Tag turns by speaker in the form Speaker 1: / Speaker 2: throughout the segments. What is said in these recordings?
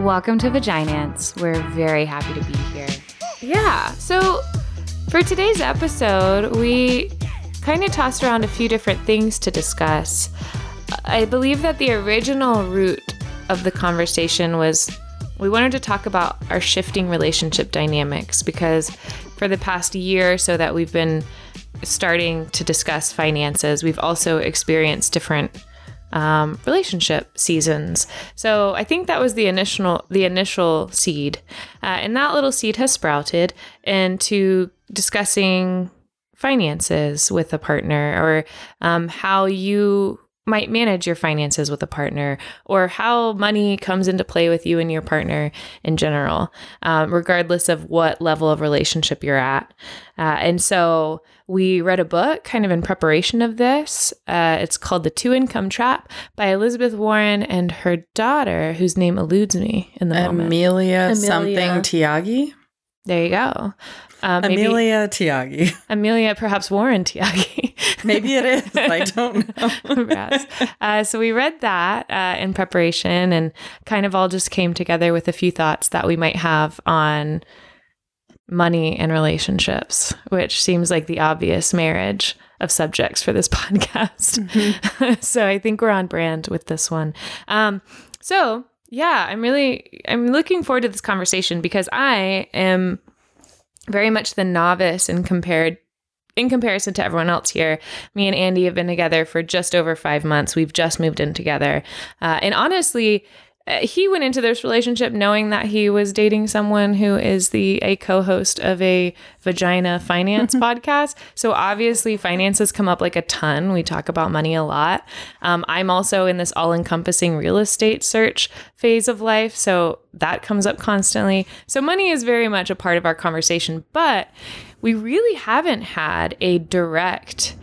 Speaker 1: Welcome to Vaginance. We're very happy to be here. Yeah, so for today's episode, we kind of tossed around a few different things to discuss. I believe that the original root of the conversation was we wanted to talk about our shifting relationship dynamics because for the past year or so that we've been starting to discuss finances, we've also experienced different um, relationship seasons. So I think that was the initial the initial seed, uh, and that little seed has sprouted into discussing finances with a partner or um, how you might manage your finances with a partner or how money comes into play with you and your partner in general, um, regardless of what level of relationship you're at. Uh, and so we read a book kind of in preparation of this. Uh, it's called The Two Income Trap by Elizabeth Warren and her daughter, whose name eludes me in the moment.
Speaker 2: Amelia,
Speaker 3: Amelia.
Speaker 2: something Tyagi.
Speaker 1: There you go. Uh, maybe
Speaker 2: Amelia Tyagi.
Speaker 1: Amelia, perhaps Warren Tyagi.
Speaker 2: Maybe it is. I don't know.
Speaker 1: Uh, so we read that uh, in preparation and kind of all just came together with a few thoughts that we might have on money and relationships, which seems like the obvious marriage of subjects for this podcast. so I think we're on brand with this one. Um, so yeah, I'm really I'm looking forward to this conversation because I am very much the novice in compared in comparison to everyone else here. Me and Andy have been together for just over five months. We've just moved in together, uh, and honestly. Uh, He went into this relationship knowing that he was dating someone who is the a co-host of a vagina finance podcast. So obviously, finances come up like a ton. We talk about money a lot. Um, I'm also in this all-encompassing real estate search phase of life, so that comes up constantly. So money is very much a part of our conversation, but we really haven't had a direct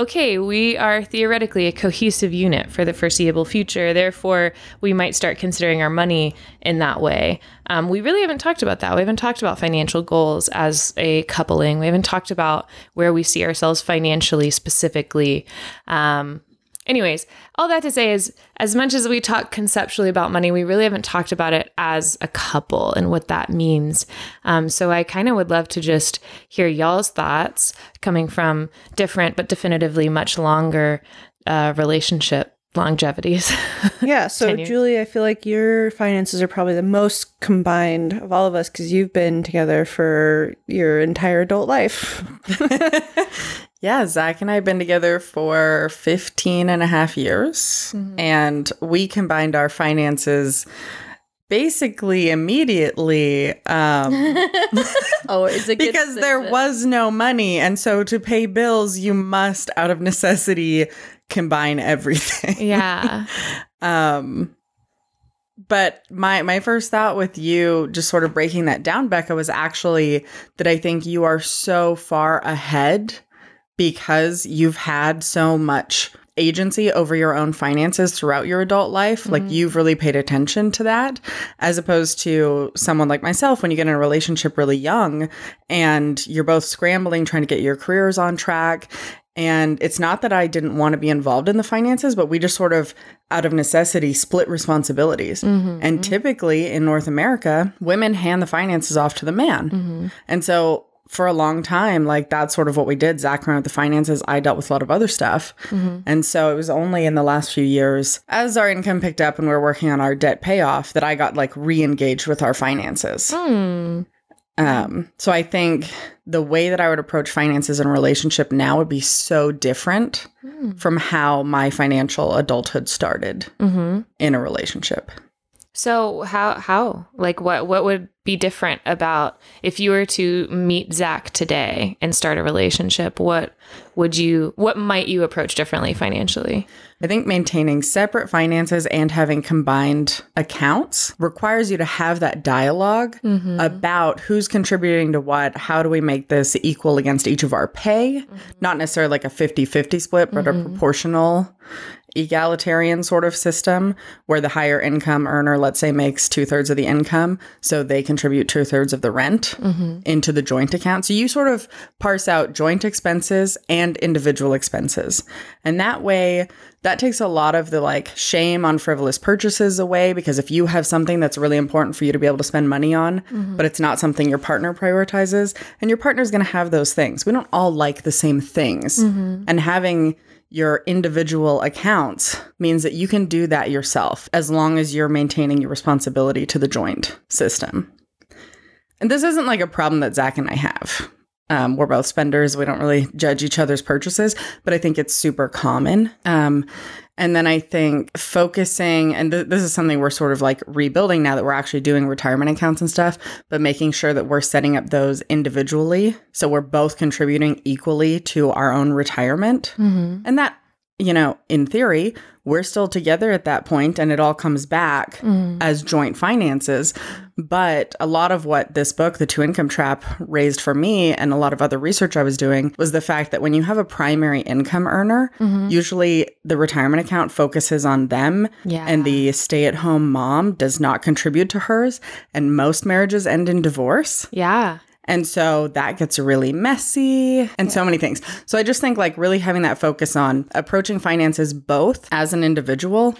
Speaker 1: okay, we are theoretically a cohesive unit for the foreseeable future. Therefore, we might start considering our money in that way. Um, we really haven't talked about that. We haven't talked about financial goals as a coupling. We haven't talked about where we see ourselves financially specifically. Um, anyways, all that to say is as much as we talk conceptually about money, we really haven't talked about it as a couple and what that means. Um, so I kind of would love to just hear y'all's thoughts coming from different but definitively much longer uh, relationship longevities.
Speaker 3: Yeah, so Julie, I feel like your finances are probably the most combined of all of us because you've been together for your entire adult life.
Speaker 2: Yeah, Zach and I have been together for 15 and a half years, mm-hmm. and we combined our finances basically immediately um,
Speaker 3: Oh, is it
Speaker 2: because there was no money. And so to pay bills, you must, out of necessity, combine everything.
Speaker 1: yeah.
Speaker 2: Um, but my my first thought with you, just sort of breaking that down, Becca, was actually that I think you are so far ahead because you've had so much agency over your own finances throughout your adult life. Like mm-hmm. you've really paid attention to that, as opposed to someone like myself when you get in a relationship really young and you're both scrambling, trying to get your careers on track. And it's not that I didn't want to be involved in the finances, but we just sort of, out of necessity, split responsibilities. Mm-hmm. And typically in North America, women hand the finances off to the man. Mm-hmm. And so for a long time, like that's sort of what we did. Zach ran with the finances. I dealt with a lot of other stuff. Mm-hmm. And so it was only in the last few years, as our income picked up and we are working on our debt payoff, that I got like re engaged with our finances. Hmm. Um, so I think the way that I would approach finances in a relationship now would be so different hmm. from how my financial adulthood started mm-hmm. in a relationship.
Speaker 1: So how how like what what would be different about if you were to meet Zach today and start a relationship? What would you what might you approach differently financially?
Speaker 2: I think maintaining separate finances and having combined accounts requires you to have that dialog mm-hmm. about who's contributing to what, how do we make this equal against each of our pay, mm-hmm. not necessarily like a 50-50 split, but a mm-hmm. proportional egalitarian sort of system where the higher income earner, let's say, makes two thirds of the income. So they contribute two thirds of the rent mm-hmm. into the joint account. So you sort of parse out joint expenses and individual expenses. And that way, that takes a lot of the like shame on frivolous purchases away because if you have something that's really important for you to be able to spend money on, mm-hmm. but it's not something your partner prioritizes, and your partner's going to have those things. We don't all like the same things. Mm-hmm. And having your individual accounts means that you can do that yourself as long as you're maintaining your responsibility to the joint system. And this isn't like a problem that Zach and I have. Um, we're both spenders. We don't really judge each other's purchases, but I think it's super common. Um, and then I think focusing, and th- this is something we're sort of like rebuilding now that we're actually doing retirement accounts and stuff, but making sure that we're setting up those individually. So we're both contributing equally to our own retirement. Mm-hmm. And that, you know, in theory, we're still together at that point and it all comes back mm. as joint finances. But a lot of what this book, The Two Income Trap, raised for me and a lot of other research I was doing was the fact that when you have a primary income earner, mm-hmm. usually the retirement account focuses on them
Speaker 1: Yeah.
Speaker 2: and the stay at home mom does not contribute to hers. And most marriages end in divorce.
Speaker 1: Yeah.
Speaker 2: And so that gets really messy and so many things. So I just think like really having that focus on approaching finances both as an individual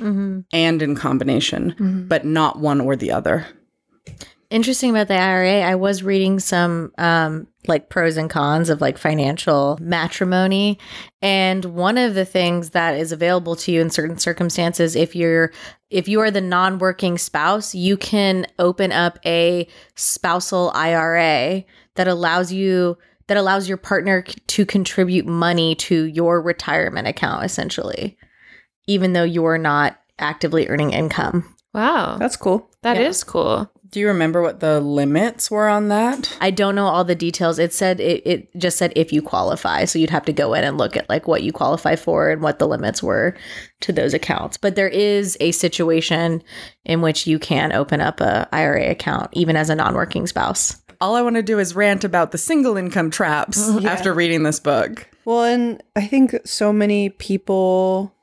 Speaker 2: and in combination, but not one or the other.
Speaker 4: Interesting about the IRA, I was reading some um, like pros and cons of like financial matrimony. And one of the things that is available to you in certain circumstances, if you're if you are the non-working spouse, you can open up a spousal IRA that allows you that allows your partner c- to contribute money to your retirement account essentially, even though you're not actively earning income.
Speaker 1: Wow.
Speaker 3: That's cool.
Speaker 1: That is
Speaker 4: Yeah.
Speaker 1: cool.
Speaker 2: Do you remember what the limits were on that?
Speaker 4: I don't know all the details. It said it, it just said if you qualify. So you'd have to go in and look at like what you qualify for and what the limits were to those accounts. But there is a situation in which you can open up a IRA account even as a non-working spouse.
Speaker 2: All I want to do is rant about the single income traps after reading this book.
Speaker 3: Well, and I think so many people,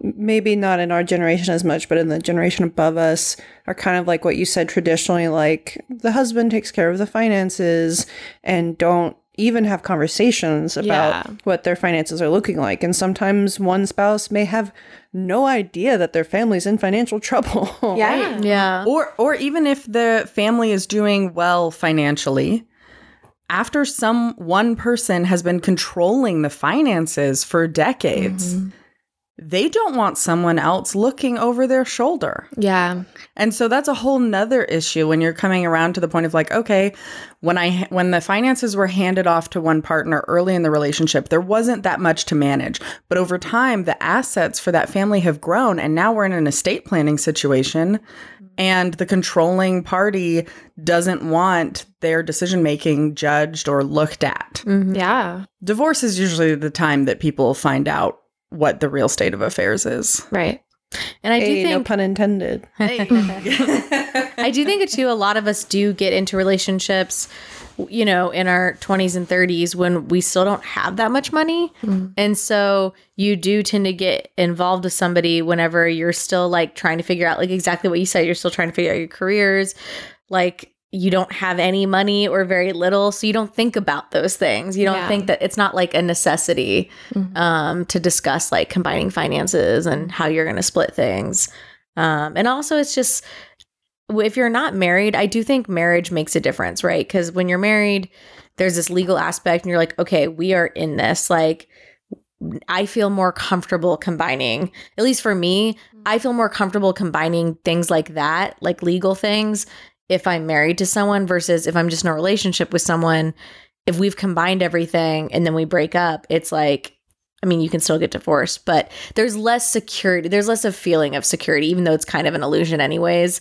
Speaker 3: maybe not in our generation as much, but in the generation above us, are kind of like what you said traditionally like the husband takes care of the finances and don't even have conversations about
Speaker 1: Yeah.
Speaker 3: what their finances are looking like. And sometimes one spouse may have no idea that their family's in financial trouble.
Speaker 1: Yeah.
Speaker 4: Yeah.
Speaker 2: Or or even if the family is doing well financially, after some one person has been controlling the finances for decades, mm-hmm. They don't want someone else looking over their shoulder.
Speaker 1: Yeah.
Speaker 2: And so that's a whole nother issue when you're coming around to the point of like, okay, when I when the finances were handed off to one partner early in the relationship, there wasn't that much to manage. But over time, the assets for that family have grown and now we're in an estate planning situation and the controlling party doesn't want their decision making judged or looked at. Mm-hmm.
Speaker 1: Yeah.
Speaker 2: Divorce is usually the time that people find out what the real state of affairs is.
Speaker 1: Right.
Speaker 4: And I do
Speaker 3: Hey, no
Speaker 4: think
Speaker 3: pun intended.
Speaker 4: I do think too. A lot of us do get into relationships, you know, in our twenties and thirties when we still don't have that much money, mm-hmm. and so you do tend to get involved with somebody whenever you're still like trying to figure out like exactly what you said. You're still trying to figure out your careers, like. You don't have any money or very little, so you don't think about those things. You don't
Speaker 1: Yeah.
Speaker 4: think that it's not like a necessity um, to discuss like combining finances and how you're going to split things. Um, and also, it's just if you're not married, I do think marriage makes a difference, right? Because when you're married, there's this legal aspect, and you're like, okay, we are in this. Like, I feel more comfortable combining, at least for me, I feel more comfortable combining things like that, like legal things, if I'm married to someone versus if I'm just in a relationship with someone. If we've combined everything and then we break up, it's like, I mean, you can still get divorced, but there's less security. There's less of feeling of security, even though it's kind of an illusion, anyways.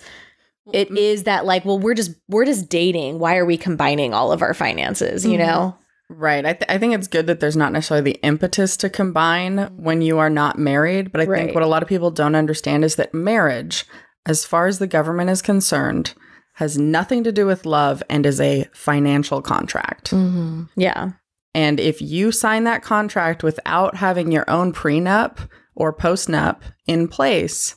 Speaker 4: It mm-hmm. is that like, well, we're just we're just dating. Why are we combining all of our finances? You mm-hmm. know?
Speaker 2: Right. I, th- I think it's good that there's not necessarily the impetus to combine mm-hmm. when you are not married. But I
Speaker 4: Right.
Speaker 2: think what a lot of people don't understand is that marriage, as far as the government is concerned, has nothing to do with love and is a financial contract. Mm-hmm.
Speaker 4: Yeah.
Speaker 2: And if you sign that contract without having your own prenup or postnup in place,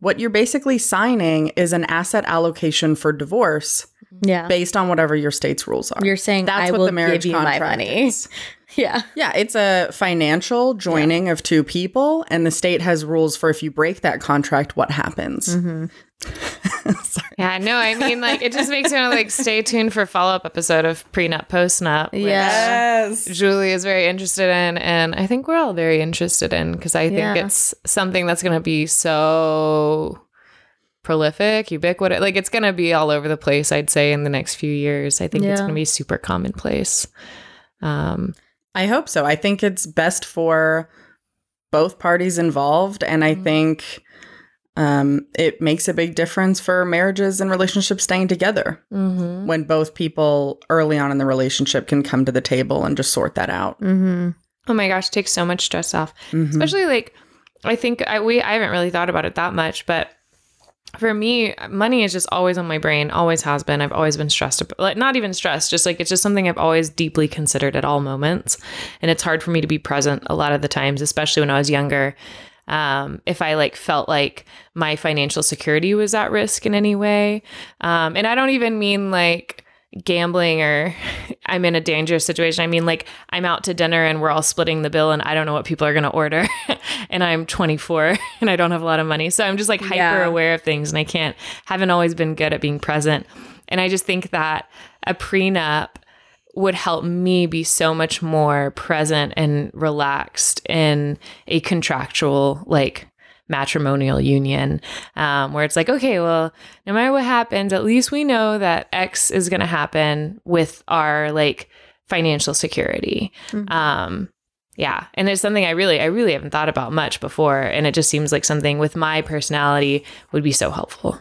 Speaker 2: what you're basically signing is an asset allocation for divorce
Speaker 4: Yeah.
Speaker 2: based on whatever your state's rules are.
Speaker 4: You're saying
Speaker 2: That's
Speaker 4: I
Speaker 2: what the marriage
Speaker 4: give you my
Speaker 2: contract
Speaker 4: money.
Speaker 2: is.
Speaker 4: Yeah.
Speaker 2: Yeah, it's a financial joining of two people, and the state has rules for if you break that contract, what happens. Sorry.
Speaker 1: Yeah, no, I mean, like, it just makes me want to like stay tuned for follow up episode of prenup postnup. which
Speaker 4: Yeah.
Speaker 2: Yes.
Speaker 1: Julie is very interested in, and I think we're all very interested in because I think
Speaker 4: Yeah.
Speaker 1: it's something that's going to be so prolific, ubiquitous. Like it's going to be all over the place. I'd say in the next few years, I think it's going to be super commonplace. Um,
Speaker 2: I hope so. I think it's best for both parties involved, and I think um, it makes a big difference for marriages and relationships staying together
Speaker 1: mhm.
Speaker 2: when both people early on in the relationship can come to the table and just sort that out.
Speaker 4: Mm-hmm.
Speaker 1: Oh my gosh, takes so much stress off.
Speaker 2: Mhm.
Speaker 1: especially like i think i we i haven't really thought about it that much but for me money is just always on my brain always has been. I've always been stressed about like not even stressed just like it's just something i've always deeply considered at all moments. And it's hard for me to be present a lot of the times especially when i was younger. Um, if I like felt like my financial security was at risk in any way. Um, and I don't even mean like gambling or I'm in a dangerous situation. I mean, like I'm out to dinner and we're all splitting the bill and I don't know what people are going to order. and I'm 24 and I don't have a lot of money. So I'm just like hyper
Speaker 4: Yeah.
Speaker 1: aware of things and I can't, haven't always been good at being present. And I just think that a prenup would help me be so much more present and relaxed in a contractual, like, matrimonial union um, where it's like okay well no matter what happens at least we know that x is going to happen with our like financial security
Speaker 4: Mhm.
Speaker 1: um yeah and it's something i really i really haven't thought about much before and it just seems like something with my personality would be so helpful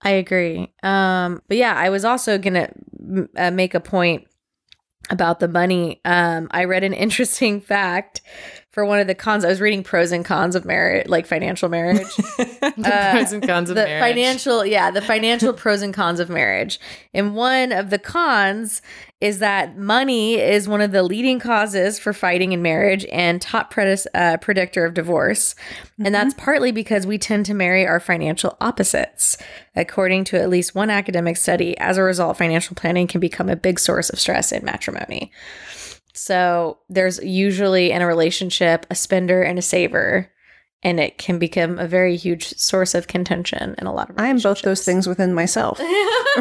Speaker 4: I agree. Um, but yeah, I was also gonna m- uh, make a point about the money. Um, I read an interesting fact for one of the cons. I was reading pros and cons of marriage, like financial marriage.
Speaker 1: the
Speaker 4: Uh,
Speaker 1: pros and cons of
Speaker 4: the
Speaker 1: marriage
Speaker 4: financial, yeah, the financial pros and cons of marriage. And one of the cons is that money is one of the leading causes for fighting in marriage and top predis- uh, predictor of divorce. And that's partly because we tend to marry our financial opposites. According to at least one academic study, as a result, financial planning can become a big source of stress in matrimony. So there's usually in a relationship a spender and a saver, and it can become a very huge source of contention in a lot of
Speaker 3: I am both those things within myself.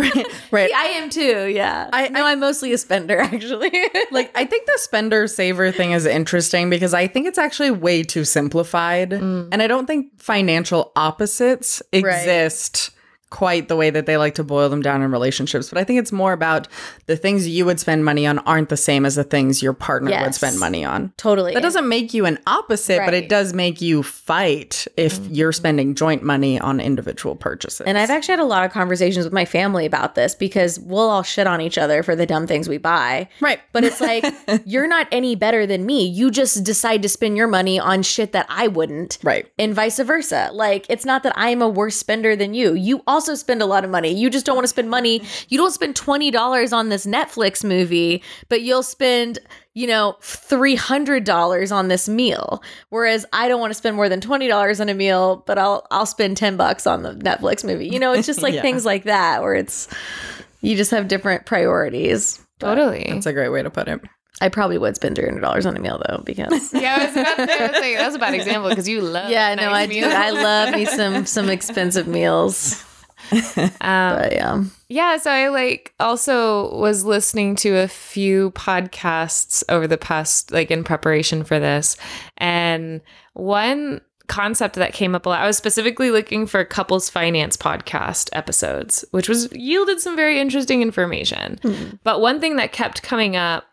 Speaker 2: right.
Speaker 4: See, I am too. Yeah.
Speaker 2: I-
Speaker 4: I know I'm mostly a spender actually.
Speaker 2: like I think the spender saver thing is interesting because I think it's actually way too simplified mm. and I don't think financial opposites exist quite the way that they like to boil them down in relationships but I think it's more about the things you would spend money on aren't the same as the things your partner would spend money on.
Speaker 4: totally.
Speaker 2: That doesn't make you an opposite, but it does make you fight if you're spending joint money on individual purchases.
Speaker 4: And I've actually had a lot of conversations with my family about this because we'll all shit on each other for the dumb things we buy.
Speaker 2: right,
Speaker 4: But it's like, you're not any better than me. You just decide to spend your money on shit that I wouldn't.
Speaker 2: right.
Speaker 4: And vice versa. Like, it's not that I'm a worse spender than you. You also spend a lot of money. You just don't want to spend money. You don't spend $20 on this Netflix movie, but you'll spend, you know, $300 on this meal. Whereas I don't want to spend more than $20 on a meal, but I'll I'll spend 10 bucks on the Netflix movie. You know, it's just like
Speaker 2: Yeah.
Speaker 4: things like that where it's you just have different priorities.
Speaker 1: Totally
Speaker 2: That's a great way to put it.
Speaker 4: I probably would spend $300 on a meal though because
Speaker 1: yeah I was about to say, I was like, that's a bad example because you love
Speaker 4: Yeah, no,
Speaker 1: nice
Speaker 4: I do. I love me some some expensive meals.
Speaker 1: Um,
Speaker 4: But yeah.
Speaker 1: Yeah, so I like also was listening to a few podcasts over the past like in preparation for this. And one concept that came up a lot, I was specifically looking for couples finance podcast episodes, which was yielded some very interesting information. But one thing that kept coming up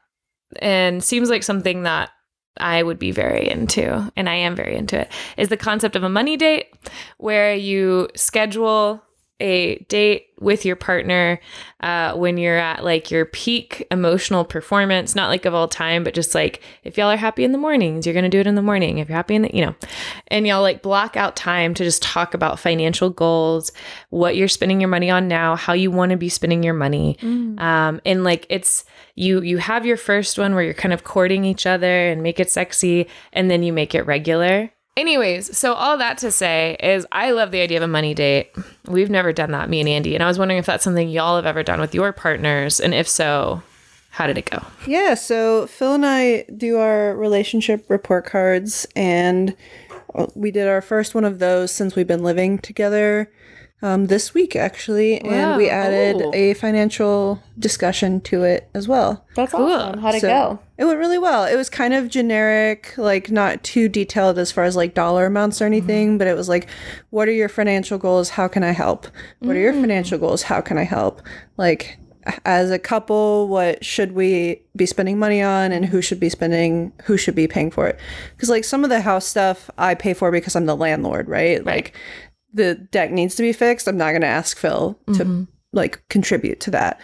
Speaker 1: and seems like something that I would be very into, and I am very into it, is the concept of a money date where you schedule a date with your partner uh, when you're at like your peak emotional performance, not like of all time, but just like if y'all are happy in the mornings, you're going to do it in the morning. If you're happy in the, you know, and y'all like block out time to just talk about financial goals, what you're spending your money on now, how you want to be spending your money. Um, and like it's, you you have your first one where you're kind of courting each other and make it sexy and then you make it regular anyways so all that to say is i love the idea of a money date we've never done that me and andy and i was wondering if that's something y'all have ever done with your partners and if so How did it go?
Speaker 3: Yeah, so Phil and I do our relationship report cards, and uh, we did our first one of those since we've been living together um, this week, actually. And we added
Speaker 4: Ooh.
Speaker 3: a financial discussion to it as well.
Speaker 4: That's
Speaker 1: Cool.
Speaker 4: awesome. How'd it
Speaker 3: So-
Speaker 4: go?
Speaker 3: It went really well. It was kind of generic, like not too detailed as far as like dollar amounts or anything, but it was like, what are your financial goals? How can I help? What are your financial goals? How can I help? Like, as a couple, what should we be spending money on and who should be spending, who should be paying for it? Because, like, some of the house stuff I pay for because I'm the landlord, right? Like, the deck needs to be fixed. I'm not going to ask Phil to like contribute to that.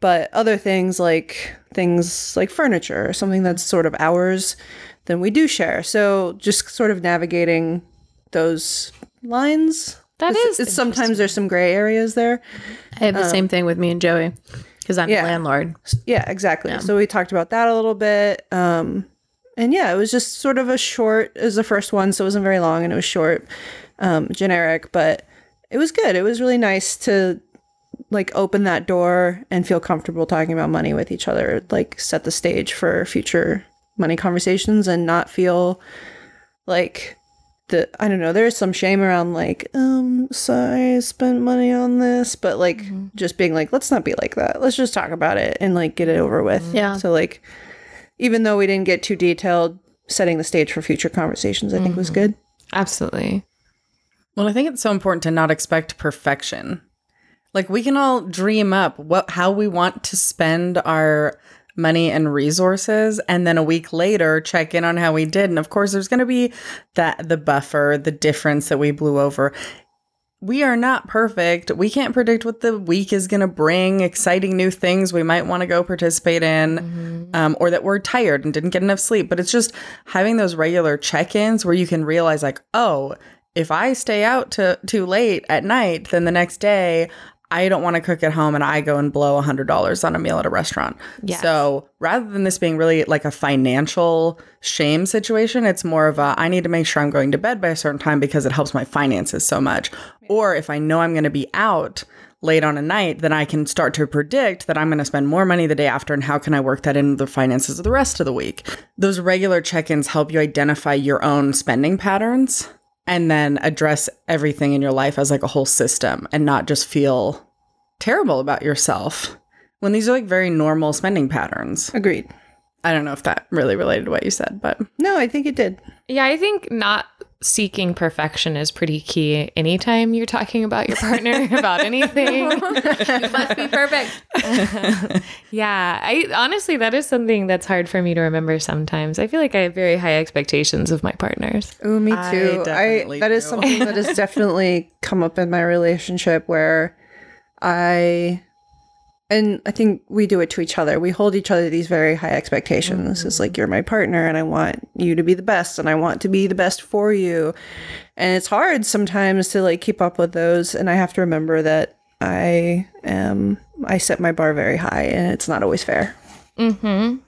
Speaker 3: But other things like things like furniture or something that's sort of ours, then we do share. So just sort of navigating those lines.
Speaker 1: That
Speaker 3: It's-
Speaker 1: is
Speaker 3: it's sometimes there's some gray areas there.
Speaker 4: I have the same thing with me and Joey because I'm
Speaker 3: Yeah.
Speaker 4: the landlord.
Speaker 3: Yeah, exactly. So we talked about that a little bit. Um, and yeah, it was just sort of a short. It was the first one, so it wasn't very long, and it was short, um, generic, but it was good. It was really nice to like open that door and feel comfortable talking about money with each other. Like set the stage for future money conversations, and not feel like the I don't know. There's some shame around like, um, sorry, I spent money on this, but like just being like, let's not be like that. Let's just talk about it and like get it over with.
Speaker 4: Yeah.
Speaker 3: So like, even though we didn't get too detailed, setting the stage for future conversations, I think was good.
Speaker 1: Absolutely.
Speaker 2: Well, I think it's so important to not expect perfection. Like we can all dream up what how we want to spend our money and resources and then a week later check in on how we did. And of course there's going to be that the buffer, the difference that we blew over. We are not perfect. We can't predict what the week is going to bring, exciting new things we might want to go participate in, um, or that we're tired and didn't get enough sleep. But it's just having those regular check ins where you can realize, like, oh, if I stay out to, too late at night, then the next day I don't want to cook at home and I go and blow $100 on a meal at a restaurant.
Speaker 1: Yes.
Speaker 2: So rather than this being really like a financial shame situation, it's more of a I need to make sure I'm going to bed by a certain time because it helps my finances so much. Or if I know I'm going to be out late on a night, then I can start to predict that I'm going to spend more money the day after and how can I work that into the finances of the rest of the week. Those regular check ins help you identify your own spending patterns and then address everything in your life as like a whole system and not just feel terrible about yourself when these are like very normal spending patterns.
Speaker 3: Agreed.
Speaker 2: I don't know if that really related to what you said, but
Speaker 3: No, I think it did.
Speaker 1: Yeah, I think not seeking perfection is pretty key anytime you're talking about your partner about anything.
Speaker 4: Must be perfect.
Speaker 1: yeah, I honestly that is something that's hard for me to remember sometimes. I feel like I have very high expectations of my partners.
Speaker 3: Oh, me too. I,
Speaker 2: definitely
Speaker 3: that is
Speaker 2: do.
Speaker 3: something that has definitely come up in my relationship where I and I think we do it to each other. We hold each other these very high expectations. It's like you're my partner and I want you to be the best and I want to be the best for you. And it's hard sometimes to like keep up with those and I have to remember that I am I set my bar very high and it's not always fair. Mhm.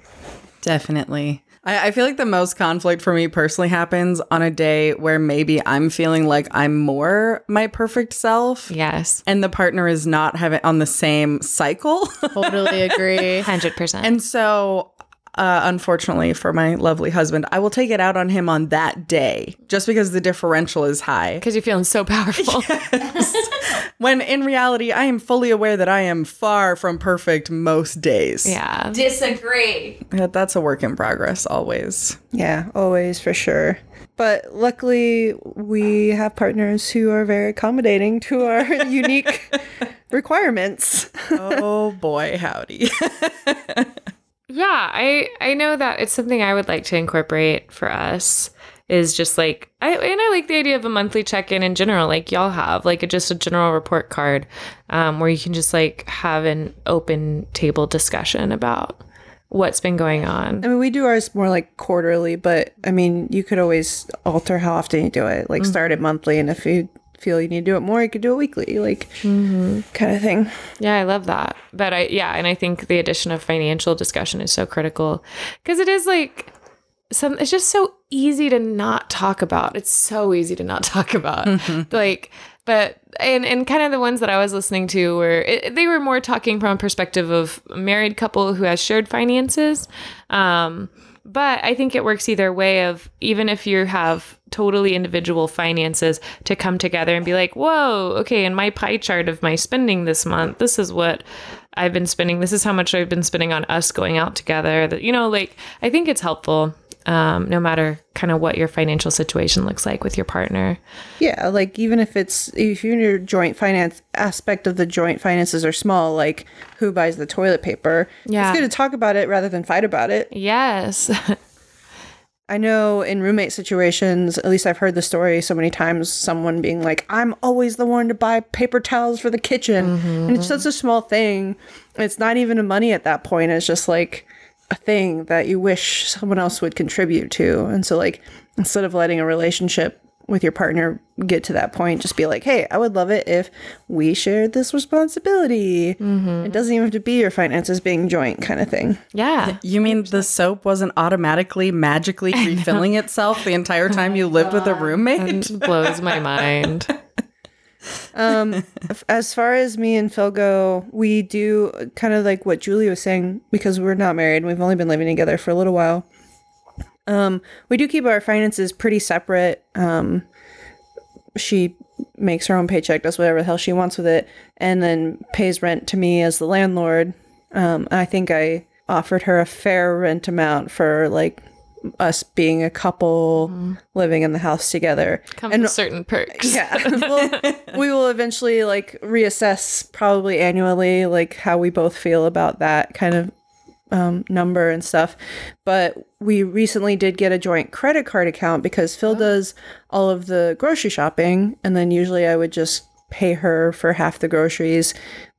Speaker 2: Definitely. I, I feel like the most conflict for me personally happens on a day where maybe I'm feeling like I'm more my perfect self.
Speaker 1: Yes.
Speaker 2: And the partner is not having on the same cycle.
Speaker 4: Totally agree.
Speaker 1: 100%.
Speaker 2: And so, uh, unfortunately for my lovely husband, I will take it out on him on that day just because the differential is high.
Speaker 1: because you're feeling so powerful.
Speaker 2: When in reality, I am fully aware that I am far from perfect most days.
Speaker 1: yeah.
Speaker 4: Disagree.
Speaker 2: Yeah, That's a work in progress always.
Speaker 3: Yeah, always for sure. But luckily, we have partners who are very accommodating to our unique requirements.
Speaker 2: oh boy, howdy.
Speaker 1: Yeah, I I know that it's something I would like to incorporate for us is just like I and I like the idea of a monthly check-in in general like y'all have like a, just a general report card um, where you can just like have an open table discussion about what's been going on.
Speaker 3: I mean, we do ours more like quarterly, but I mean, you could always alter how often you do it. Like, start it monthly, and if you feel you need to do it more, you could do it weekly, like kind of thing.
Speaker 1: Yeah, I love that. But I yeah, and I think the addition of financial discussion is so critical because it is like some it's just so easy to not talk about. It's so easy to not talk about. Like but and and kind of the ones that I was listening to were it, they were more talking from a perspective of a married couple who has shared finances. Um, but I think it works either way of even if you have totally individual finances to come together and be like, whoa, okay, in my pie chart of my spending this month, this is what I've been spending. This is how much I've been spending on us going out together. That you know, like I think it's helpful. Um, no matter kind of what your financial situation looks like with your partner.
Speaker 3: Yeah, like even if it's if you're in your joint finance aspect of the joint finances are small, like who buys the toilet paper?
Speaker 1: Yeah.
Speaker 3: It's good to talk about it rather than fight about it.
Speaker 1: Yes.
Speaker 3: I know in roommate situations, at least I've heard the story so many times, someone being like, I'm always the one to buy paper towels for the kitchen. And it's such a small thing. It's not even a money at that point. It's just like a thing that you wish someone else would contribute to. And so, like, instead of letting a relationship with your partner get to that point, just be like, hey, I would love it if we shared this responsibility. Mm-hmm. It doesn't even have to be your finances being joint kind of thing.
Speaker 1: yeah.
Speaker 2: You mean the soap wasn't automatically magically refilling itself the entire time you oh lived with a roommate?
Speaker 1: It blows my mind.
Speaker 3: as far as me and Phil go, we do kind of like what Julie was saying because we're not married. And we've only been living together for a little while. Um, we do keep our finances pretty separate. Um, she makes her own paycheck, does whatever the hell she wants with it, and then pays rent to me as the landlord. Um, I think I offered her a fair rent amount for like us being a couple living in the house together.
Speaker 1: Comes with certain perks.
Speaker 3: Yeah. well, we will eventually like reassess probably annually like how we both feel about that kind of um, number and stuff. But we recently did get a joint credit card account because Phil does all of the grocery shopping and then usually I would just pay her for half the groceries.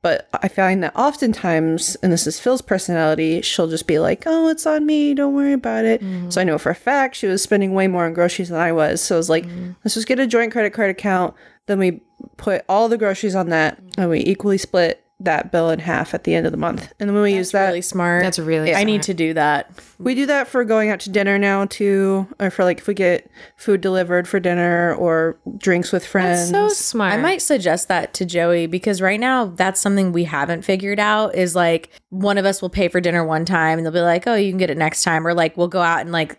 Speaker 3: But I find that oftentimes, and this is Phil's personality, she'll just be like, oh, it's on me. Don't worry about it. Mm-hmm. So I know for a fact she was spending way more on groceries than I was. So I was like, mm-hmm. let's just get a joint credit card account. Then we put all the groceries on that and we equally split that bill in half at the end of the month. And then when we use that,
Speaker 4: really smart.
Speaker 1: That's really
Speaker 4: I need to do that.
Speaker 3: we do that for going out to dinner now too, or for like if we get food delivered for dinner or drinks with friends.
Speaker 1: so smart.
Speaker 4: I might suggest that to Joey because right now that's something we haven't figured out is like one of us will pay for dinner one time and they'll be like, "Oh, you can get it next time," or like we'll go out and like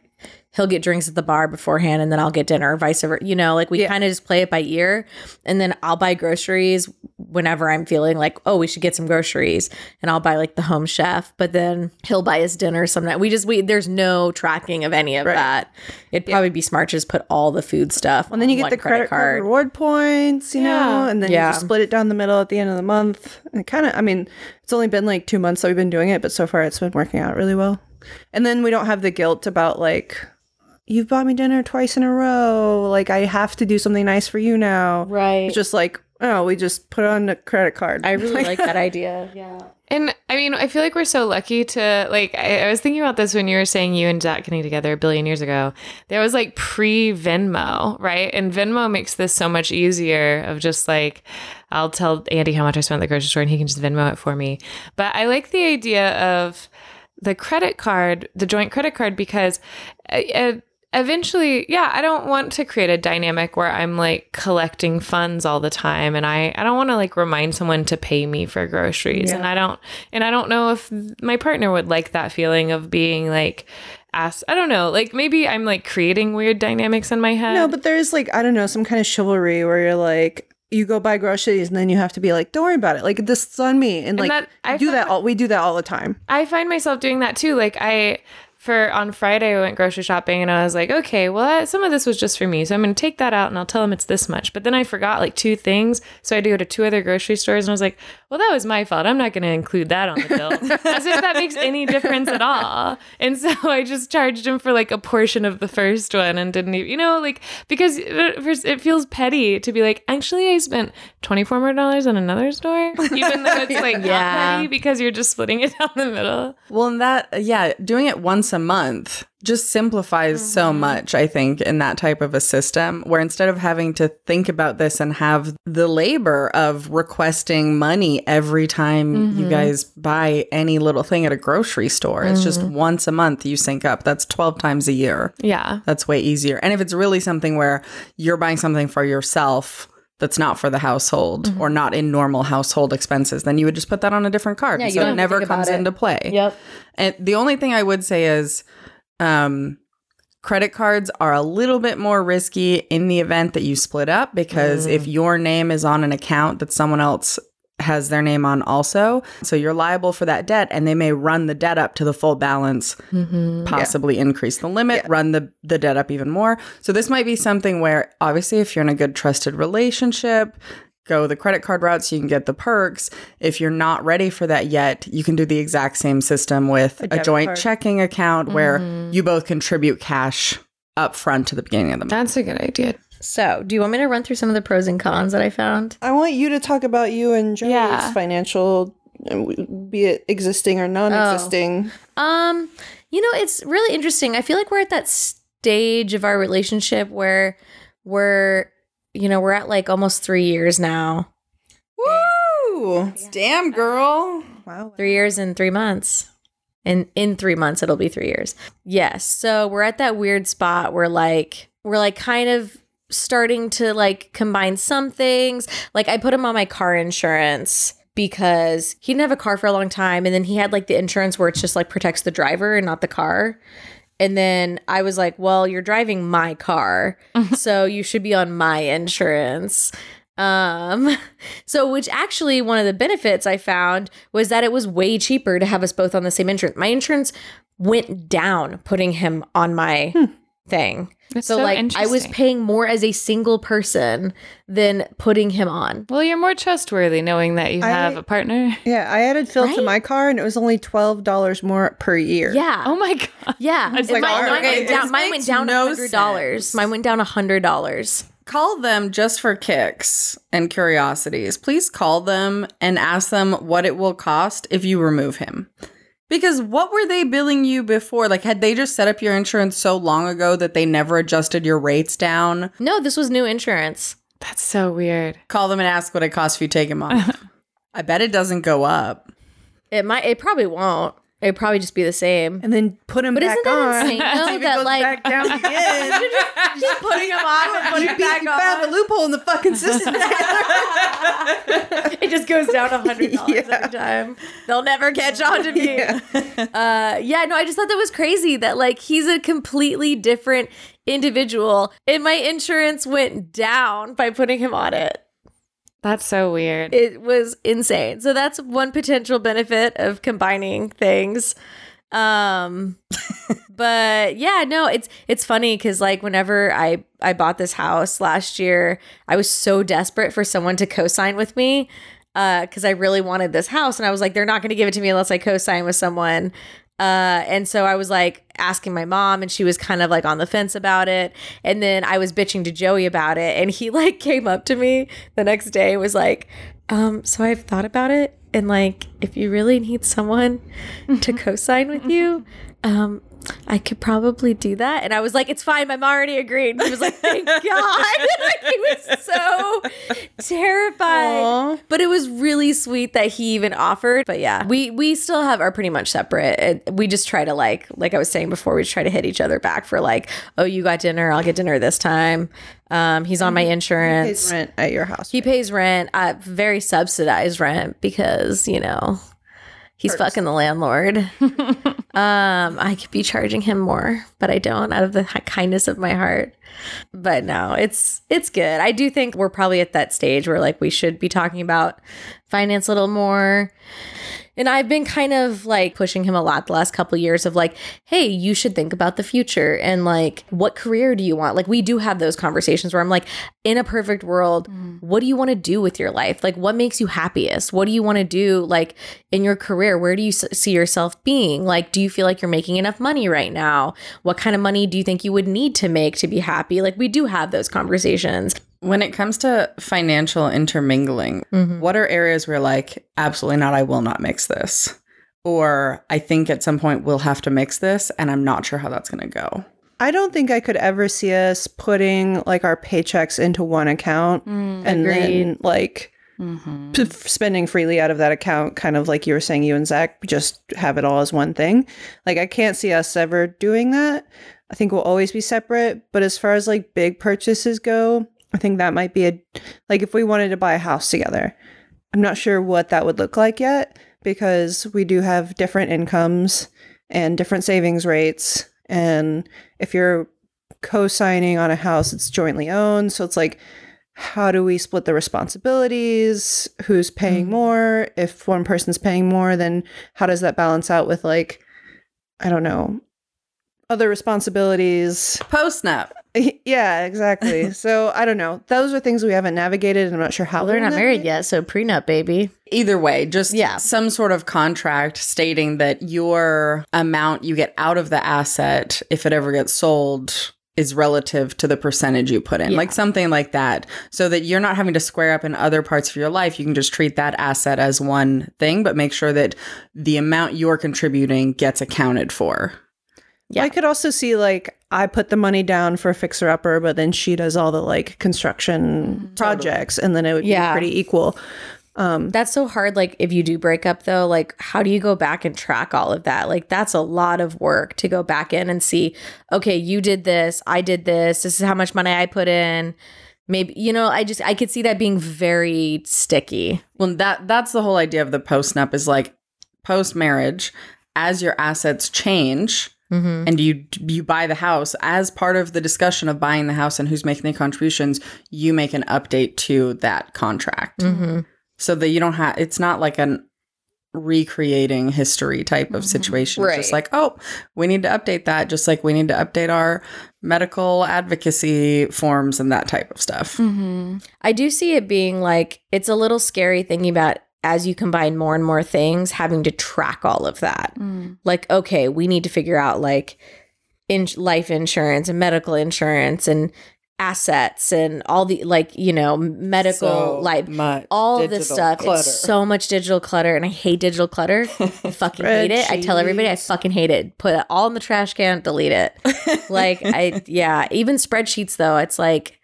Speaker 4: he'll get drinks at the bar beforehand and then I'll get dinner, or vice versa. You know, like we kind of just play it by ear, and then I'll buy groceries whenever I'm feeling like, "Oh, we should get some groceries," and I'll buy like the home chef, but then he'll buy his dinner some night. We just we there's no tracking of any of that. It'd probably be smart to just put all the food stuff.
Speaker 3: and then you get the credit card reward points, you know, and then you
Speaker 4: Yeah.
Speaker 3: just split it down the middle at the end of the month. And kind of, I mean, it's only been like two months that we've been doing it, but so far it's been working out really well. And then we don't have the guilt about like, you've bought me dinner twice in a row. Like, I have to do something nice for you now.
Speaker 4: Right.
Speaker 3: It's just like, oh, we just put on the credit card.
Speaker 4: I really like that idea. Yeah.
Speaker 1: And I mean, I feel like we're so lucky to like. I, I was thinking about this when you were saying you and Zach getting together a billion years ago. There was like pre Venmo, right? And Venmo makes this so much easier. Of just like, I'll tell Andy how much I spent at the grocery store, and he can just Venmo it for me. But I like the idea of the credit card, the joint credit card, because uh, uh, eventually, yeah, I don't want to create a dynamic where I'm like collecting funds all the time, and I I don't want to like remind someone to pay me for groceries, and I don't and I don't know if my partner would like that feeling of being like asked. I don't know, like maybe I'm like creating weird dynamics in my head.
Speaker 3: No, but there's like I don't know some kind of chivalry where you're like you go buy groceries and then you have to be like, don't worry about it. Like this is on me, and like
Speaker 1: that- I
Speaker 3: do that. All we do that all the time.
Speaker 1: I find myself doing that too. Like I for on Friday I went grocery shopping and I was like, okay, well some of this was just for me, so I'm going to take that out and I'll tell them it's this much. But then I forgot like two things, so I had to go to two other grocery stores and I was like, well that was my fault. I'm not going to include that on the bill, as if that makes any difference at all. And so I just charged him for like a portion of the first one and didn't even, you know, like because it, it feels petty to be like, actually I spent twenty four more dollars on another store, even though it's like
Speaker 4: Yeah.
Speaker 1: not petty because you're just splitting it down the middle.
Speaker 2: Well, and that, yeah, doing it once a month just simplifies so mm-hmm. much, I think, in that type of a system where instead of having to think about this and have the labor of requesting money every time you mm-hmm. guys buy any little thing at a grocery store, it's just mm. once a month you sync up. That's 12 times a year.
Speaker 1: Yeah.
Speaker 2: That's way easier. And if it's really something where you're buying something for yourself, that's not for the household or not in normal household expenses, then you would just put that on a different card.
Speaker 4: Yeah,
Speaker 2: so it never comes
Speaker 4: it.
Speaker 2: into play.
Speaker 4: Yep.
Speaker 2: And the only thing I would say is um credit cards are a little bit more risky in the event that you split up because if your name is on an account that someone else has their name on also, so you're liable for that debt and they may run the debt up to the full balance, mm-hmm. possibly increase the limit, run the the debt up even more. So this might be something where obviously if you're in a good trusted relationship, go the credit card route so you can get the perks. If you're not ready for that yet, you can do the exact same system with a,
Speaker 3: debit
Speaker 2: joint
Speaker 3: card.
Speaker 2: checking account where mm-hmm. you both contribute cash up front to the beginning of the month.
Speaker 1: That's a good idea.
Speaker 4: So, do you want me to run through some of the pros and cons that I found?
Speaker 3: I want you to talk about you and Joey's
Speaker 1: Yeah.
Speaker 3: financial, be it existing or non-existing.
Speaker 4: Um, you know, it's really interesting. I feel like we're at that stage of our relationship where we're, you know, we're at like almost three years now.
Speaker 2: Woo! Damn, girl.
Speaker 3: Wow.
Speaker 4: Three years and three months. And in three months, it'll be three years. Yes. So we're at that weird spot where like we're like kind of starting to like combine some things. Like I put him on my car insurance because he didn't have a car for a long time. And then he had like the insurance where it's just like protects the driver and not the car. And then I was like, well, you're driving my car. so you should be on my insurance. Um, so which actually one of the benefits I found was that it was way cheaper to have us both on the same insurance. My insurance went down putting him on my thing.
Speaker 1: That's
Speaker 4: so,
Speaker 1: so
Speaker 4: like I was paying more as a single person than putting him on.
Speaker 1: Well, you're more trustworthy knowing that you
Speaker 3: I-
Speaker 1: have a partner.
Speaker 3: Yeah, I added Phil
Speaker 4: Right?
Speaker 3: to my car, and it was only twelve dollars more per year.
Speaker 4: Yeah.
Speaker 1: Oh my god.
Speaker 4: yeah.
Speaker 1: It's like,
Speaker 4: mine,
Speaker 1: all
Speaker 4: mine
Speaker 1: right,
Speaker 4: went down,
Speaker 2: this
Speaker 4: mine went down
Speaker 2: no
Speaker 4: hundred dollars. Mine went down hundred dollars.
Speaker 2: Call them just for kicks and curiosities. Please call them and ask them what it will cost if you remove him. Because what were they billing you before? Like, had they just set up your insurance so long ago that they never adjusted your rates down?
Speaker 4: No, this was new insurance.
Speaker 1: That's so weird.
Speaker 2: Call them and ask what it costs if you take them off. I bet it doesn't go up.
Speaker 4: It might. It probably won't. It'd probably just be the same.
Speaker 3: and then put him
Speaker 4: But
Speaker 3: back
Speaker 4: isn't that
Speaker 3: on.
Speaker 4: insane, though, that,
Speaker 3: goes
Speaker 4: like-
Speaker 3: back down again.
Speaker 4: just putting him on and putting
Speaker 3: you, beat, you found the loophole in the fucking system.
Speaker 4: it just goes down a hundred dollars every time. They'll never catch on to me.
Speaker 3: Yeah.
Speaker 4: Uh, yeah, no, I just thought that was crazy that like he's a completely different individual, and my insurance went down by putting him on it.
Speaker 1: That's so weird.
Speaker 4: It was insane. So that's one potential benefit of combining things. Um but yeah, no, it's it's funny cuz like whenever I I bought this house last year, I was so desperate for someone to co-sign with me uh cuz I really wanted this house and I was like they're not going to give it to me unless I co-sign with someone. Uh, and so I was like asking my mom, and she was kind of like on the fence about it. And then I was bitching to Joey about it, and he like came up to me the next day, and was like, um, "So I've thought about it, and like, if you really need someone to co-sign with you, um, I could probably do that." And I was like, "It's fine, I'm already agreed." He was like, "Thank God!" like, he was so terrified
Speaker 3: Aw.
Speaker 4: but it was really sweet that he even offered but yeah we we still have are pretty much separate It- we just try to like like i was saying before we try to hit each other back for like oh you got dinner i'll get dinner this time um he's on my insurance
Speaker 3: Pays rent at your house.
Speaker 4: he pays rent uh very subsidized rent because you know he's fucking the landlord. Um i could be charging him more but i don't out of the kindness of my heart. But no it's it's good. I do think we're probably at that stage where like we should be talking about finance a little more and I've been kind of like pushing him a lot the last couple of years of like, hey, you should think about the future and like, what career do you want? Like, we do have those conversations where I'm like, in a perfect world, mm. what do you want to do with your life? Like, what makes you happiest? What do you want to do like in your career? Where do you s- see yourself being? Like, do you feel like you're making enough money right now? What kind of money do you think you would need to make to be happy? Like, we do have those conversations.
Speaker 2: When it comes to financial intermingling, mm-hmm. what are areas where, like, absolutely not, I will not mix this? Or I think at some point we'll have to mix this, and I'm not sure how that's going to go.
Speaker 3: I don't think I could ever see us putting like our paychecks into one account mm, and then like mm-hmm. p- spending freely out of that account, kind of like you were saying, you and Zach just have it all as one thing. Like I can't see us ever doing that. I think we'll always be separate. But as far as like big purchases go, I think that might be a like if we wanted to buy a house together. I'm not sure what that would look like yet because we do have different incomes and different savings rates and if you're co-signing on a house it's jointly owned so it's like how do we split the responsibilities who's paying mm. more if one person's paying more then how does that balance out with like i don't know other responsibilities
Speaker 2: Post snap.
Speaker 3: yeah exactly so i don't know those are things we haven't navigated and i'm not sure how
Speaker 4: Well, they're not married yet, so prenup, baby.
Speaker 2: Either way, just
Speaker 4: Yeah.
Speaker 2: some sort of contract stating that your amount you get out of the asset, if it ever gets sold, is relative to the percentage you put in.
Speaker 4: Yeah.
Speaker 2: Like something like that. So that you're not having to square up in other parts of your life. You can just treat that asset as one thing, but make sure that the amount you're contributing gets accounted for.
Speaker 4: Yeah.
Speaker 3: I could also see like I put the money down for a fixer upper, but then she does all the like construction mm-hmm. projects, and then it would
Speaker 4: Yeah.
Speaker 3: be pretty equal.
Speaker 4: Um, that's so hard. Like, if you do break up, though, like, how do you go back and track all of that? Like, that's a lot of work to go back in and see, okay, you did this, I did this, this is how much money I put in. Maybe, you know, I just, I could see that being very sticky.
Speaker 2: Well, that that's the whole idea of the postnup is like post marriage, as your assets change and you you buy the house as part of the discussion of buying the house and who's making the contributions, you make an update to that contract
Speaker 4: Mm-hmm.
Speaker 2: so that you don't have. It's not like an recreating history type of situation. It's just like, oh, we need to update that, just like we need to update our medical advocacy forms and that type of stuff.
Speaker 1: Mm-hmm.
Speaker 4: I do see it being like, it's a little scary thinking about as you combine more and more things, having to track all of that. like okay we need to figure out like in life insurance and medical insurance and assets and all the like you know medical like all this stuff. It's so much digital clutter and i hate digital clutter. I fucking hate it. I tell everybody i fucking hate it. Put it all in the trash can delete it. Like i yeah even spreadsheets though it's like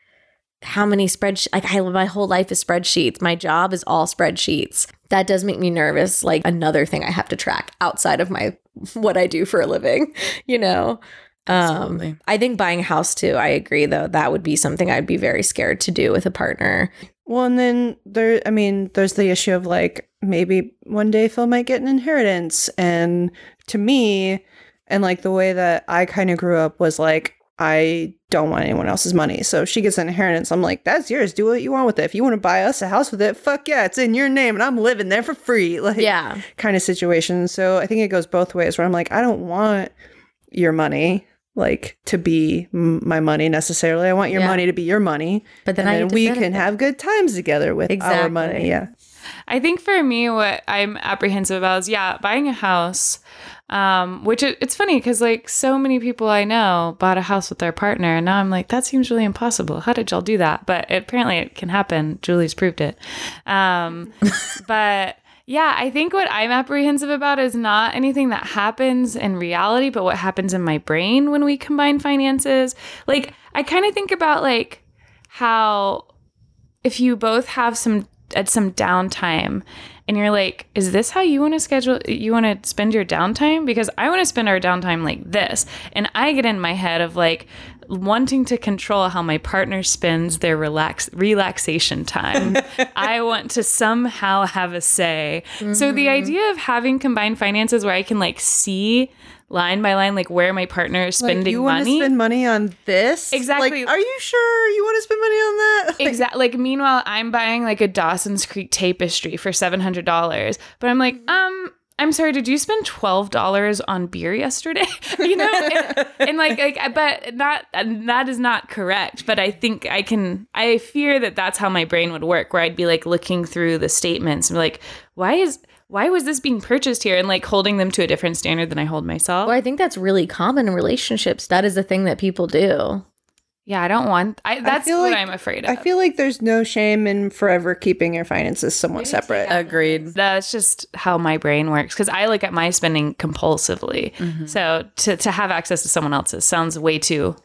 Speaker 4: how many spreadsheets like I my whole life is spreadsheets. My job is all spreadsheets. That does make me nervous. Like another thing I have to track outside of my what I do for a living, you know.
Speaker 2: Absolutely.
Speaker 4: Um I think buying a house too. I agree though. That would be something I'd be very scared to do with a partner.
Speaker 3: Well, and then there, I mean, there's the issue of like maybe one day Phil might get an inheritance. And to me, and like the way that I kind of grew up was like, I don't want anyone else's money. So if she gets an inheritance, I'm like, that's yours. Do what you want with it. If you want to buy us a house with it, fuck yeah, it's in your name and I'm living there for free. Like,
Speaker 4: Yeah.
Speaker 3: kind of situation. So I think it goes both ways where I'm like, I don't want your money like to be m- my money necessarily. I want your
Speaker 4: Yeah.
Speaker 3: money to be your money.
Speaker 4: But then
Speaker 3: and then we can have good times together with our money. Yeah.
Speaker 1: I think for me, what I'm apprehensive about is, yeah, buying a house. Um, which it, it's funny because like so many people I know bought a house with their partner, and now I'm like, that seems really impossible. How did y'all do that? But apparently, it can happen. Julie's proved it. Um, but yeah, I think what I'm apprehensive about is not anything that happens in reality, but what happens in my brain when we combine finances. Like, I kind of think about like how if you both have some at some downtime and you're like is this how you want to schedule you want to spend your downtime? Because i want to spend our downtime like this. And i get in my head of like wanting to control how my partner spends their relax relaxation time i want to somehow have a say so the idea of having combined finances where i can like see line by line like where my partner is spending
Speaker 3: like, you want
Speaker 1: money
Speaker 3: to spend money on this?
Speaker 1: Exactly.
Speaker 3: Like, are you sure you want to spend money on that? Like,
Speaker 1: Exactly. Like, meanwhile, I'm buying like a Dawson's Creek tapestry for seven hundred dollars, but I'm like, um, I'm sorry, did you spend twelve dollars on beer yesterday? you know, and, and like, like, but not that is not correct. But I think I can. I fear that that's how my brain would work, where I'd be like looking through the statements and like, why is why was this being purchased here, and like holding them to a different standard than I hold myself.
Speaker 4: Well, I think that's really common in relationships. That is the thing that people do.
Speaker 1: Yeah, I don't want. I that's
Speaker 3: feel
Speaker 1: what
Speaker 3: like-
Speaker 1: I'm afraid of.
Speaker 3: I feel like there's no shame in forever keeping your finances somewhat separate.
Speaker 2: Agreed.
Speaker 1: That's just how my brain works because I look at my spending compulsively.
Speaker 3: Mm-hmm.
Speaker 1: So to, to have access to someone else's sounds way too.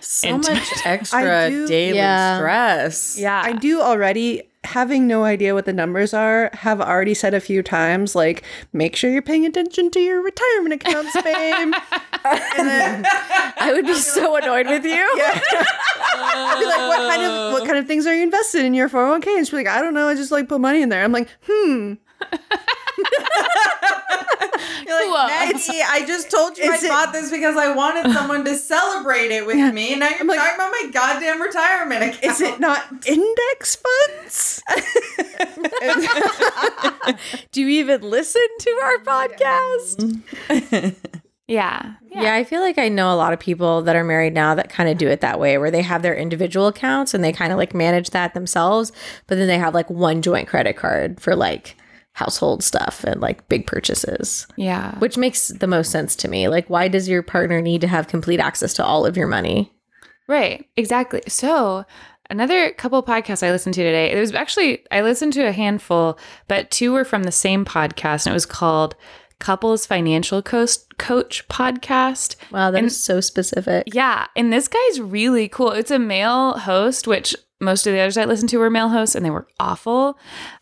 Speaker 2: So
Speaker 1: And-
Speaker 2: much extra
Speaker 3: do-
Speaker 2: daily
Speaker 4: Yeah.
Speaker 2: stress.
Speaker 1: Yeah.
Speaker 3: I do already having no idea what the numbers are, have already said a few times, like, make sure you're paying attention to your retirement accounts, babe. and then
Speaker 4: I would be so annoyed with you.
Speaker 3: I'd be like, what kind of what kind of things are you invested in your 401k? And she'd be like, I don't know, I just like put money in there. I'm like, hmm.
Speaker 2: You're
Speaker 1: Cool.
Speaker 2: like, Maggie, I just told you
Speaker 3: Is
Speaker 2: I
Speaker 3: it-
Speaker 2: bought this because I wanted someone to celebrate it with me. And now you're
Speaker 3: like-
Speaker 2: talking about my goddamn retirement account.
Speaker 3: Is it not index funds?
Speaker 4: Do you even listen to our podcast?
Speaker 1: Yeah.
Speaker 4: Yeah. I feel like I know a lot of people that are married now that kind of do it that way, where they have their individual accounts and they kind of like manage that themselves, but then they have like one joint credit card for like household stuff and like big purchases,
Speaker 1: Yeah.
Speaker 4: which makes the most sense to me. Like, why does your partner need to have complete access to all of your money?
Speaker 1: Right, exactly. So, another couple podcasts I listened to today, it was actually, I listened to a handful, but two were from the same podcast, and it was called Couples Financial Coach, Coach Podcast.
Speaker 4: Wow, that is
Speaker 1: And-
Speaker 4: so specific.
Speaker 1: Yeah, and this guy's really cool. It's a male host, which most of the others I listened to were male hosts, and they were awful.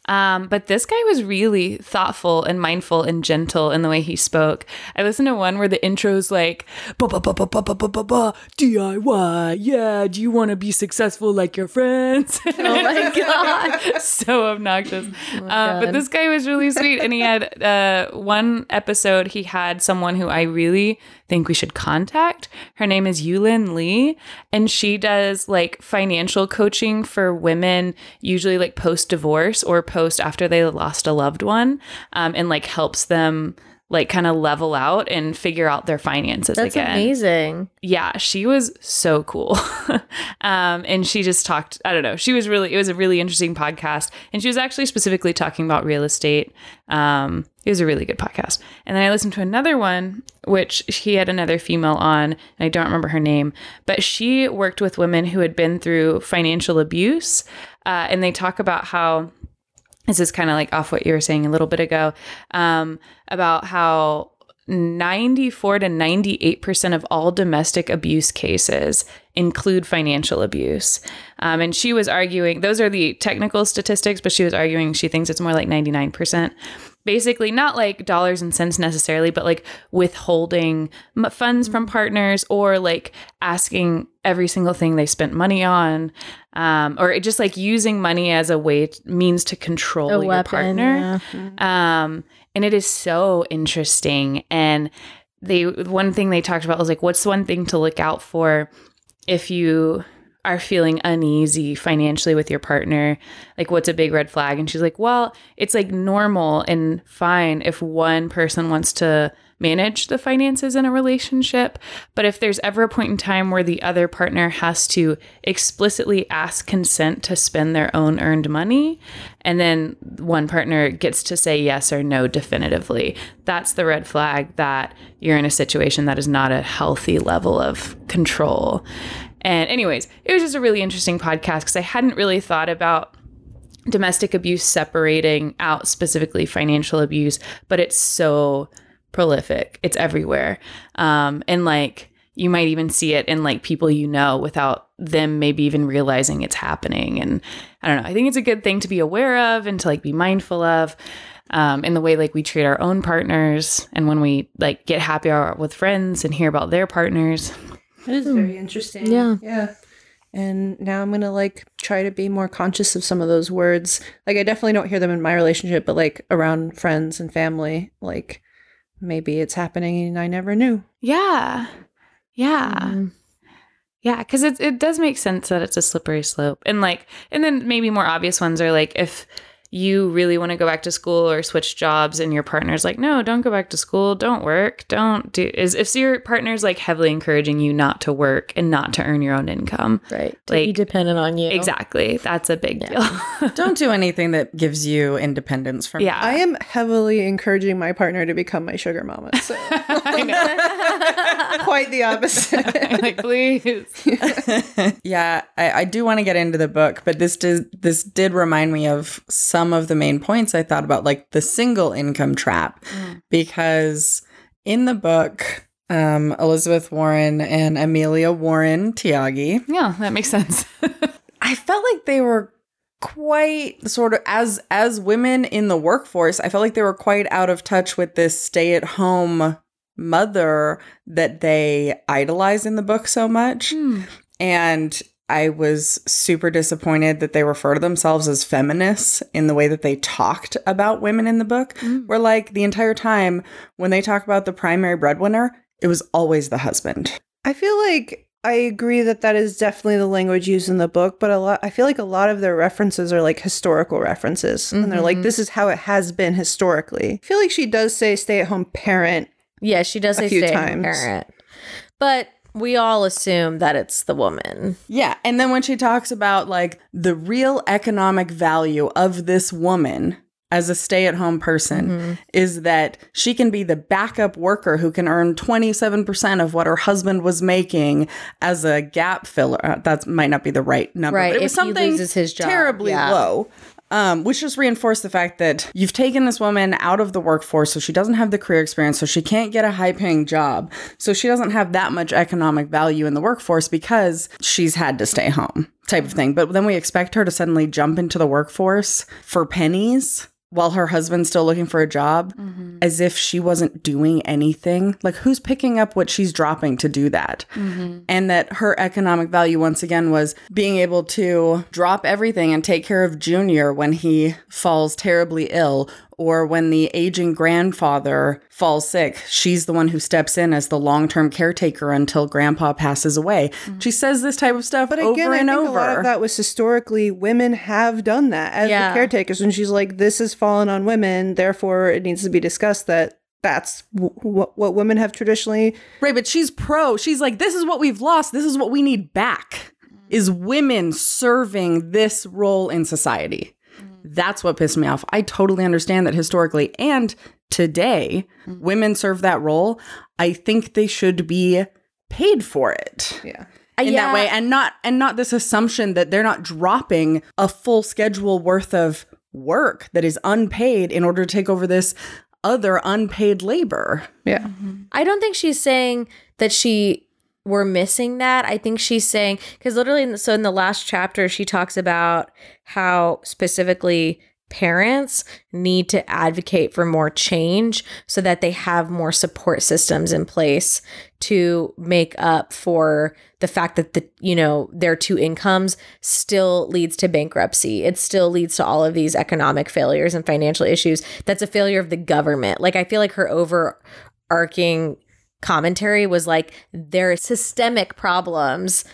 Speaker 1: Um, but this guy was really thoughtful and mindful and gentle in the way he spoke. I listened to one where the intro's like, ba ba ba ba ba ba ba ba ba DIY. Yeah, do you want to be successful like your friends?
Speaker 4: Oh my God.
Speaker 1: so obnoxious.
Speaker 4: Oh
Speaker 1: uh, but this guy was really sweet, and he had uh, one episode. He had someone who I really think we should contact. Her name is Yulin Lee, and she does like financial coaching for women, usually like post divorce or post after they lost a loved one, um, and like helps them like kind of level out and figure out their finances
Speaker 4: That's
Speaker 1: again
Speaker 4: amazing.
Speaker 1: yeah, she was so cool. um, and she just talked, I don't know, she was really, it was a really interesting podcast. And she was actually specifically talking about real estate. Um, it was a really good podcast. And then I listened to another one, which he had another female on, and I don't remember her name, but she worked with women who had been through financial abuse. Uh, and they talk about how this is kind of like off what you were saying a little bit ago um, about how 94 to 98% of all domestic abuse cases include financial abuse. Um, and she was arguing, those are the technical statistics, but she was arguing she thinks it's more like 99%. Basically, not like dollars and cents necessarily, but like withholding m- funds from partners or like asking every single thing they spent money on, um, or just like using money as a way means to control
Speaker 4: A
Speaker 1: your
Speaker 4: weapon.
Speaker 1: partner.
Speaker 4: yeah.
Speaker 1: Um, and it is so interesting. And they one thing they talked about was like, what's one thing to look out for if you are feeling uneasy financially with your partner? Like, what's a big red flag? And she's like, well, it's like normal and fine if one person wants to manage the finances in a relationship. But if there's ever a point in time where the other partner has to explicitly ask consent to spend their own earned money, and then one partner gets to say yes or no definitively, that's the red flag that you're in a situation that is not a healthy level of control. And, anyways, it was just a really interesting podcast because I hadn't really thought about domestic abuse separating out specifically financial abuse, but it's so prolific. It's everywhere. Um, and like you might even see it in like people you know without them maybe even realizing it's happening. And I don't know. I think it's a good thing to be aware of and to like be mindful of. Um, in the way like we treat our own partners and when we like get happy hour with friends and hear about their partners
Speaker 3: It is very interesting.
Speaker 4: Yeah.
Speaker 3: Yeah. And now I'm going to like try to be more conscious of some of those words. Like, I definitely don't hear them in my relationship, but like around friends and family, like maybe it's happening and I never knew.
Speaker 1: yeah yeah
Speaker 4: Mhm.
Speaker 1: Yeah, because it it does make sense that it's a slippery slope, and like, and then maybe more obvious ones are like if you really want to go back to school or switch jobs, and your partner's like, no, don't go back to school, don't work, don't do. Is if your partner's like heavily encouraging you not to work and not to earn your own income,
Speaker 4: Right. To be dependent on you.
Speaker 1: exactly, that's a big deal.
Speaker 2: Don't do anything that gives you independence from
Speaker 1: yeah,
Speaker 3: I am heavily encouraging my partner to become my sugar mama. So
Speaker 1: I know.
Speaker 3: quite the opposite.
Speaker 1: like, please.
Speaker 2: yeah, I, I do want to get into the book, but this did this did remind me of some of the main points I thought about, like the single income trap, because in the book, um, Elizabeth Warren and Amelia Warren Tyagi,
Speaker 1: Yeah, that makes sense.
Speaker 2: I felt like they were quite sort of as as women in the workforce i felt like they were quite out of touch with this stay at home mother that they idolize in the book so much. And i was super disappointed that they refer to themselves as feminists in the way that they talked about women in the book mm. where like the entire time when they talk about the primary breadwinner it was always the husband
Speaker 3: I feel like I agree that that is definitely the language used in the book, but a lot I feel like a lot of their references are like historical references, and they're like, mm-hmm. "This is how it has been historically." I feel like she does say "stay-at-home parent."
Speaker 4: Yeah, she does say
Speaker 3: stay-at-home
Speaker 4: parent. But we all assume that it's the woman.
Speaker 2: Yeah. And then when she talks about like the real economic value of this woman as a stay at home person is that she can be the backup worker who can earn 27% of what her husband was making as a gap filler. Uh, that might not be the right number.
Speaker 4: Right,
Speaker 2: But it was
Speaker 4: if he
Speaker 2: something
Speaker 4: loses his job,
Speaker 2: terribly
Speaker 4: yeah.
Speaker 2: low. Um, which just reinforced the fact that you've taken this woman out of the workforce, so she doesn't have the career experience, so she can't get a high paying job. So she doesn't have that much economic value in the workforce because she's had to stay home, type of thing. But then we expect her to suddenly jump into the workforce for pennies while her husband's still looking for a job mm-hmm. as if she wasn't doing anything. Like, who's picking up what she's dropping to do that? Mm-hmm. And that her economic value, once again, was being able to drop everything and take care of Junior when he falls terribly ill. Or when the aging grandfather falls sick, she's the one who steps in as the long term caretaker until grandpa passes away. Mm. She says this type of stuff
Speaker 3: But
Speaker 2: over
Speaker 3: again, I
Speaker 2: and
Speaker 3: think
Speaker 2: over.
Speaker 3: a lot of that was historically women have done that as
Speaker 4: Yeah.
Speaker 3: the caretakers, and she's like, "This has fallen on women, therefore it needs to be discussed that." That's w- w- what women have traditionally
Speaker 2: Right, but she's pro. She's like, this is what we've lost. This is what we need back. Mm. Is women serving this role in society. That's what pissed me off. I totally understand that historically and today, mm-hmm. women serve that role. I think they should be paid for it
Speaker 3: Yeah.
Speaker 2: in that way and not and not this assumption that they're not dropping a full schedule worth of work that is unpaid in order to take over this other unpaid labor.
Speaker 3: Yeah.
Speaker 4: I don't think she's saying that she we're missing that. I think she's saying because literally, in the, so in the last chapter, she talks about how specifically parents need to advocate for more change so that they have more support systems in place to make up for the fact that the you know their two incomes still leads to bankruptcy. It still leads to all of these economic failures and financial issues. That's a failure of the government. Like i feel like her overarching commentary was like there are systemic problems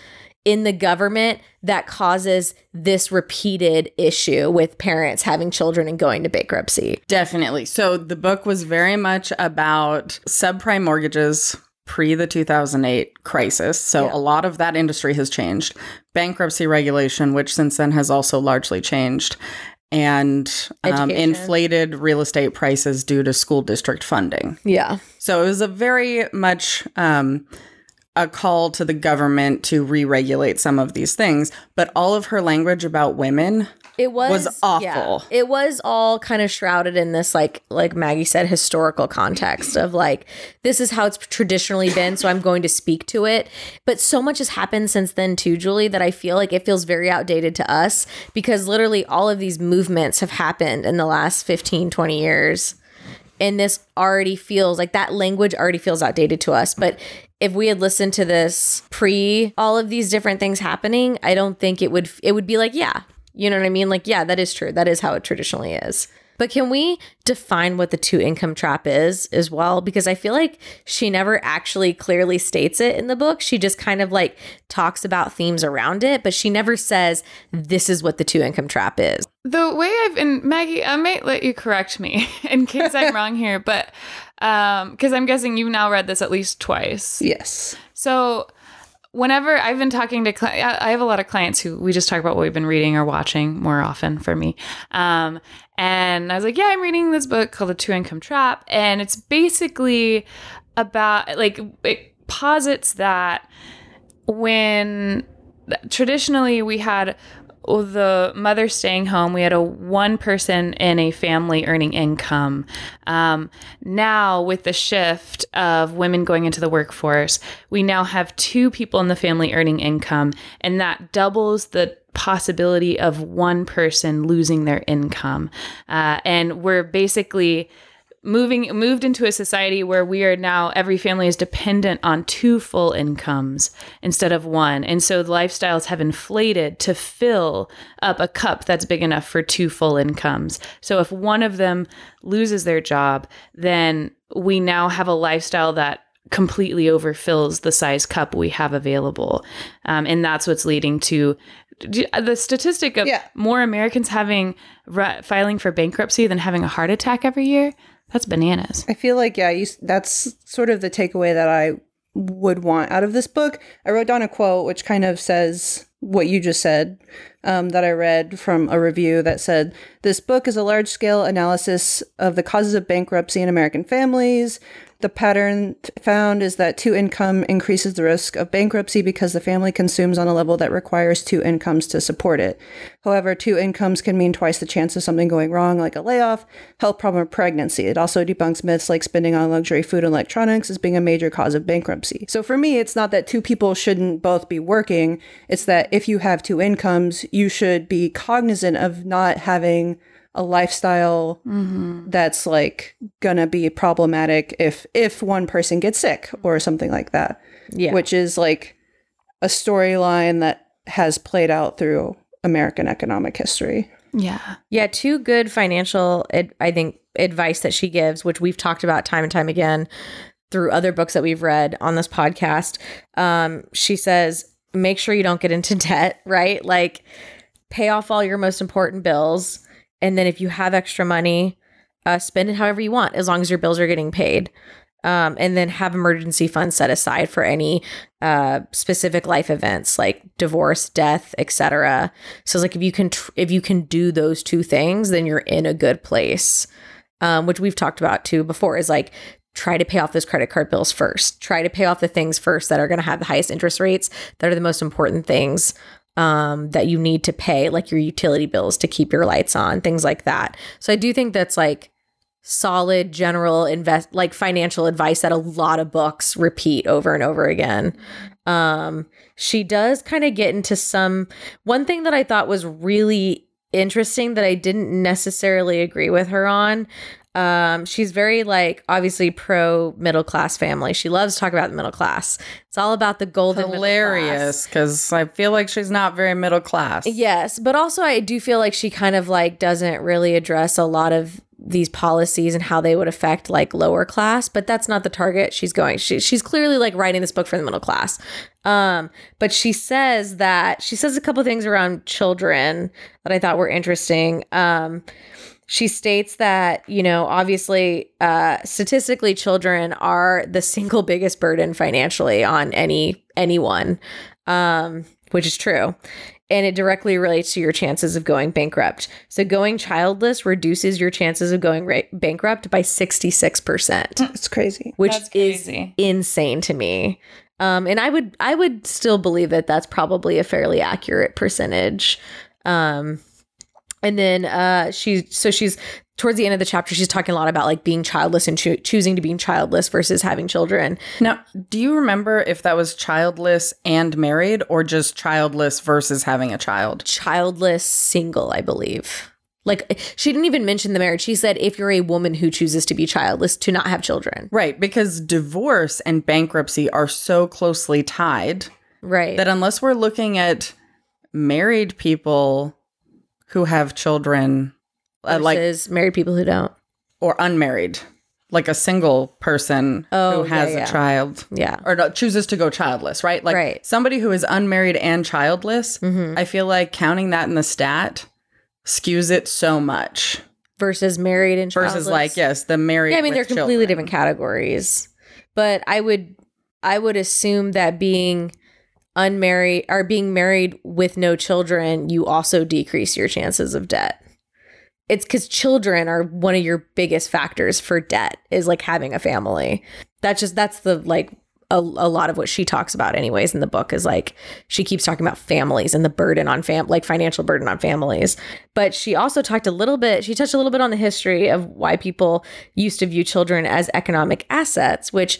Speaker 4: in the government that causes this repeated issue with parents having children and going to bankruptcy.
Speaker 2: Definitely. So the book was very much about subprime mortgages pre the 2008 crisis. So
Speaker 4: Yeah.
Speaker 2: a lot of that industry has changed. Bankruptcy regulation, which since then has also largely changed. And um, inflated real estate prices due to school district funding.
Speaker 4: Yeah.
Speaker 2: So it was a very much um, a call to the government to re regulate some of these things. But all of her language about women
Speaker 4: It was,
Speaker 2: Was awful.
Speaker 4: yeah. it was all kind of shrouded in this like like Maggie said historical context of like this is how it's traditionally been so I'm going to speak to it. But so much has happened since then too, Julie, that I feel like it feels very outdated to us because literally all of these movements have happened in the last 15 20 years. And this already feels like that language already feels outdated to us. But if we had listened to this pre all of these different things happening, I don't think it would it would be like, yeah, you know what I mean? Like, yeah, that is true. That is how it traditionally is. But can we define what the two income trap is as well? Because I feel like she never actually clearly states it in the book. She just kind of like talks about themes around it, but she never says this is what the two income trap is.
Speaker 1: The way I've and Maggie, I might let you correct me in case I'm wrong here, but um, because I'm guessing you've now read this at least twice.
Speaker 3: Yes.
Speaker 1: So whenever I've been talking to cli- I have a lot of clients who we just talk about what we've been reading or watching more often for me. Um, and I was like, yeah, I'm reading this book called The Two Income Trap, and it's basically about like it posits that when traditionally we had the mother staying home we had a one person in a family earning income um, now with the shift of women going into the workforce we now have two people in the family earning income and that doubles the
Speaker 5: possibility of one person losing their income. Uh, and we're basically moving moved into a society where we are now every family is dependent on two full incomes instead of one. And so the lifestyles have inflated to fill up a cup that's big enough for two full incomes. So if one of them loses their job then we now have a lifestyle that completely overfills the size cup we have available. Um, and that's what's leading to the statistic of
Speaker 3: Yeah.
Speaker 5: more americans having ri- filing for bankruptcy than having a heart attack every year that's bananas.
Speaker 3: I feel like yeah, you, that's sort of the takeaway that I would want out of this book. I wrote down a quote which kind of says what you just said um, that I read from a review that said this book is a large scale analysis of the causes of bankruptcy in American families. The pattern found is that two income increases the risk of bankruptcy because the family consumes on a level that requires two incomes to support it. However, two incomes can mean twice the chance of something going wrong, like a layoff, health problem, or pregnancy. It also debunks myths like spending on luxury food and electronics as being a major cause of bankruptcy. So for me, it's not that two people shouldn't both be working, it's that if you have two incomes, you should be cognizant of not having a lifestyle that's like gonna be problematic if if one person gets sick or something like that
Speaker 4: Yeah.
Speaker 3: which is like a storyline that has played out through American economic history.
Speaker 5: Yeah.
Speaker 4: Yeah, two good financial, ad- I think, advice that she gives, which we've talked about time and time again through other books that we've read on this podcast. Um, she says, make sure you don't get into debt, right? Like, pay off all your most important bills. And then if you have extra money, uh, spend it however you want, as long as your bills are getting paid. Um, and then have emergency funds set aside for any uh, specific life events like divorce, death, etc. So it's like if you can tr- if you can do those two things, then you're in a good place. Um, which we've talked about too before is like try to pay off those credit card bills first. Try to pay off the things first that are going to have the highest interest rates. That are the most important things um, that you need to pay, like your utility bills to keep your lights on, things like that. So I do think that's like solid general invest like financial advice that a lot of books repeat over and over again. Um, she does kind of get into some one thing that I thought was really interesting that I didn't necessarily agree with her on. Um, she's very like obviously pro middle class family. She loves to talk about the middle class. It's all about the golden.
Speaker 2: Hilarious because I feel like she's not very middle class.
Speaker 4: Yes, but also I do feel like she kind of like doesn't really address a lot of these policies and how they would affect like lower class, but that's not the target she's going. She, she's clearly like writing this book for the middle class. Um, but she says that she says a couple things around children that I thought were interesting. Um, she states that you know obviously uh, statistically children are the single biggest burden financially on any anyone um, which is true and it directly relates to your chances of going bankrupt. So going childless reduces your chances of going ra- bankrupt by 66%
Speaker 3: It's crazy.
Speaker 4: which
Speaker 5: That's
Speaker 4: is insane to me. Um, and i would i would still believe that that's probably a fairly accurate percentage. Um, and then uh she so she's towards the end of the chapter she's talking a lot about like being childless and choo- choosing to be childless versus having children.
Speaker 2: Now, do you remember if that was childless and married or just childless versus having a child?
Speaker 4: childless single i believe. Like she didn't even mention the marriage. She said if you're a woman who chooses to be childless to not have children.
Speaker 2: Right, because divorce and bankruptcy are so closely tied
Speaker 4: right.
Speaker 2: that unless we're looking at married people who have children, uh, like
Speaker 4: versus married people who don't
Speaker 2: or unmarried, like a single person
Speaker 4: Oh,
Speaker 2: who has
Speaker 4: yeah,
Speaker 2: a child
Speaker 4: yeah
Speaker 2: or no, chooses to go childless, right? Like
Speaker 4: Right. Mm-hmm.
Speaker 2: somebody who is unmarried and childless, I feel like counting that in the stat skews it so much
Speaker 4: versus married and
Speaker 2: versus
Speaker 4: childless.
Speaker 2: like yes, the married.
Speaker 4: Yeah, I mean they're
Speaker 2: with
Speaker 4: completely
Speaker 2: children.
Speaker 4: different categories. But I would I would assume that being unmarried or being married with no children, you also decrease your chances of debt. It's cuz children are one of your biggest factors for debt is like having a family. That's just that's the like a, a lot of what she talks about anyways in the book is like she keeps talking about families and the burden on fam like financial burden on families but she also talked a little bit she touched a little bit on the history of why people used to view children as economic assets which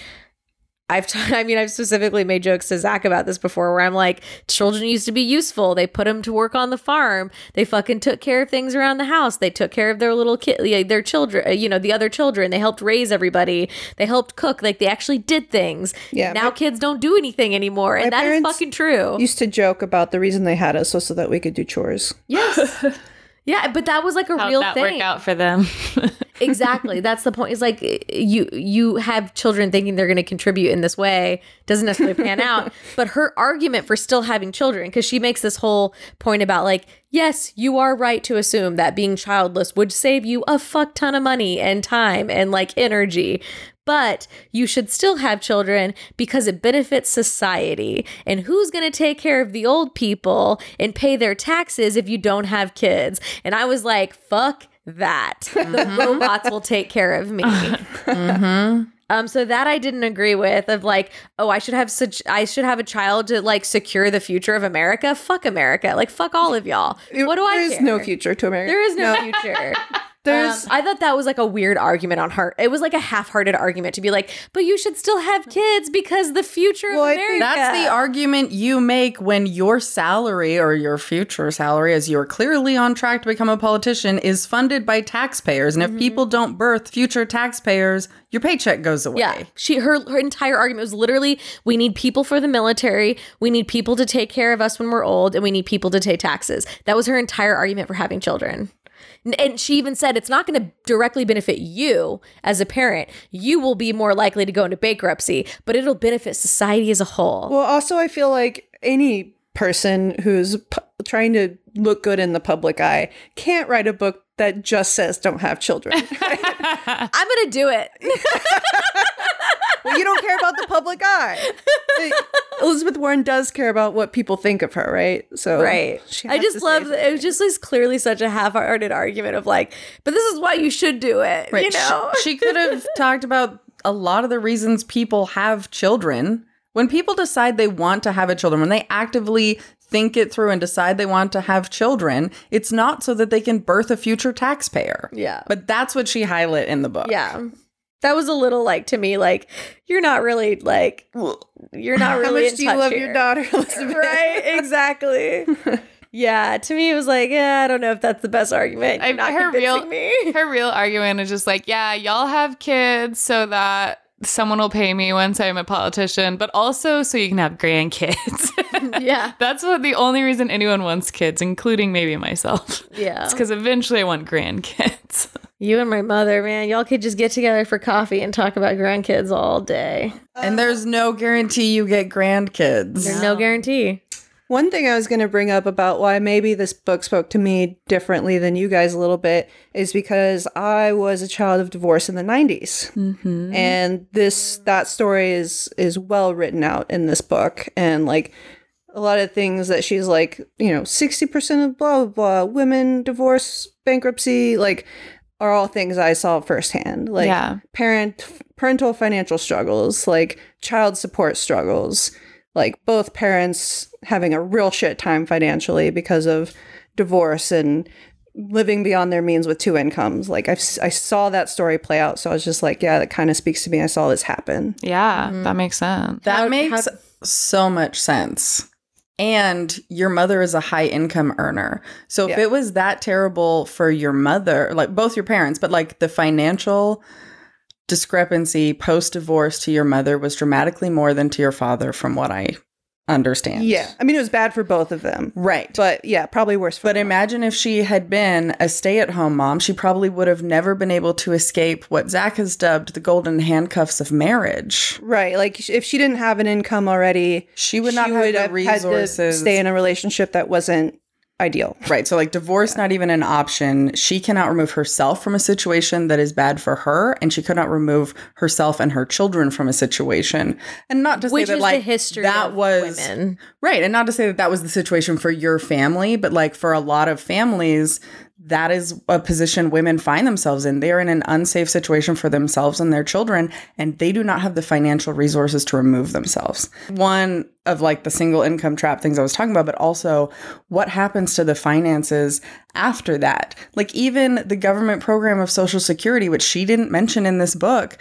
Speaker 4: I've, t- I mean, I've specifically made jokes to Zach about this before where I'm like, children used to be useful. They put them to work on the farm. They fucking took care of things around the house. They took care of their little kid, their children, uh, you know, the other children. They helped raise everybody. They helped cook. Like they actually did things.
Speaker 3: Yeah,
Speaker 4: Now
Speaker 3: my-
Speaker 4: kids don't do anything anymore. And that is fucking true.
Speaker 3: Used to joke about the reason they had us was so that we could do chores.
Speaker 4: yes. yeah. But that was like a
Speaker 1: How'd
Speaker 4: real
Speaker 1: that
Speaker 4: thing.
Speaker 1: work out for them?
Speaker 4: exactly that's the point it's like eh, you you have children thinking they're going to contribute in this way doesn't necessarily pan out but her argument for still having children because she makes this whole point about like yes you are right to assume that being childless would save you a fuck ton of money and time and like energy but you should still have children because it benefits society. And who's going to take care of the old people and pay their taxes if you don't have kids? And I was like, fuck that. The robots will take care of me. Um, so that I didn't agree with of like, oh, I should have such I should have a child to like secure the future of America. Fuck America. Like fuck all of y'all. What do I
Speaker 3: There's
Speaker 4: care?
Speaker 3: no future to America.
Speaker 4: There is no future.
Speaker 3: There's
Speaker 4: Um, I thought that was like a weird argument on her. It was like a half-hearted argument to be like, but you should still have kids because the future
Speaker 3: Well,
Speaker 4: of America.
Speaker 2: That's the argument you make when your salary or your future salary, as you're clearly on track to become a politician, is funded by taxpayers. And if people don't birth future taxpayers, your paycheck goes away.
Speaker 4: Yeah, she her her entire argument was literally we need people for the military, we need people to take care of us when we're old, and we need people to pay taxes. That was her entire argument for having children. And she even said it's not going to directly benefit you as a parent. You will be more likely to go into bankruptcy, but it'll benefit society as a whole.
Speaker 3: well. Also, I feel like any person who's p- trying to look good in the public eye can't write a book that just says don't have children.
Speaker 4: I'm going to do it.
Speaker 3: well, you don't care about the public eye. Like, Elizabeth Warren does care about what people think of her, right? So
Speaker 4: Right.
Speaker 3: she
Speaker 4: I just love that it was just like clearly such a half-hearted argument of like, but this is why you should do it.
Speaker 2: Right.
Speaker 4: You know?
Speaker 2: She, she could have talked about a lot of the reasons people have children. When people decide they want to have a children, when they actively think it through and decide they want to have children, it's not so that they can birth a future taxpayer.
Speaker 4: Yeah.
Speaker 2: But that's what she highlight in the book.
Speaker 4: Yeah. That was a little like to me, like, you're not really like you're not really.
Speaker 3: How much
Speaker 4: in
Speaker 3: do you love
Speaker 4: here.
Speaker 3: your daughter, Elizabeth?
Speaker 4: Right, exactly. yeah, to me it was like, yeah, I don't know if that's the best argument. You're
Speaker 1: I,
Speaker 4: not
Speaker 1: her real
Speaker 4: me.
Speaker 1: her real argument is just like, yeah, y'all have kids so that someone will pay me once I'm a politician, but also so you can have grandkids.
Speaker 4: yeah.
Speaker 1: That's what the only reason anyone wants kids, including maybe myself.
Speaker 4: Yeah.
Speaker 1: It's because eventually I want grandkids.
Speaker 4: You and my mother, man, y'all could just get together for coffee and talk about grandkids all day.
Speaker 2: And there's no guarantee you get grandkids.
Speaker 4: There's no guarantee.
Speaker 3: One thing I was going to bring up about why maybe this book spoke to me differently than you guys a little bit is because I was a child of divorce in the 90s. Mm-hmm. And this that story is is well written out in this book and like a lot of things that she's like, you know, 60% of blah blah blah women divorce bankruptcy like are all things I saw firsthand. Like
Speaker 1: Yeah.
Speaker 3: parent parental financial struggles, like child support struggles, like both parents having a real shit time financially because of divorce and living beyond their means with two incomes. Like I've, si saw that story play out. So I was just like, yeah, that kind of speaks to me. I saw this happen.
Speaker 1: Yeah, mm-hmm. that makes sense.
Speaker 2: That
Speaker 4: How-
Speaker 2: makes
Speaker 4: how-
Speaker 2: so much sense. And your mother is a high income earner. So if
Speaker 3: Yeah.
Speaker 2: it was that terrible for your mother, like both your parents, but like the financial discrepancy post divorce to your mother was dramatically more than to your father, from what I understand.
Speaker 3: Yeah. I mean, it was bad for both of them.
Speaker 2: Right.
Speaker 3: But yeah, probably worse for
Speaker 2: But imagine if she had been a stay at home mom, she probably would have never been able to escape what Zach has dubbed the golden handcuffs of marriage.
Speaker 3: Right. Like if she didn't have an income already,
Speaker 2: She would not have the
Speaker 3: had to
Speaker 2: resources.
Speaker 3: stay in a relationship that wasn't ideal.
Speaker 2: Right. So, like, divorce not even an option. She cannot remove herself from a situation that is bad for her, and she could not remove herself and her children from a situation. And not to
Speaker 4: Which
Speaker 2: say that, like,
Speaker 4: history
Speaker 2: that was
Speaker 4: women.
Speaker 2: right, and not to say that that was the situation for your family, but like for a lot of families, that is a position women find themselves in. They are in an unsafe situation for themselves and their children, and they do not have the financial resources to remove themselves. One of like the single income trap things I was talking about, but also what happens to the finances after that. Like even the government program of Social Security, which she didn't mention in this book,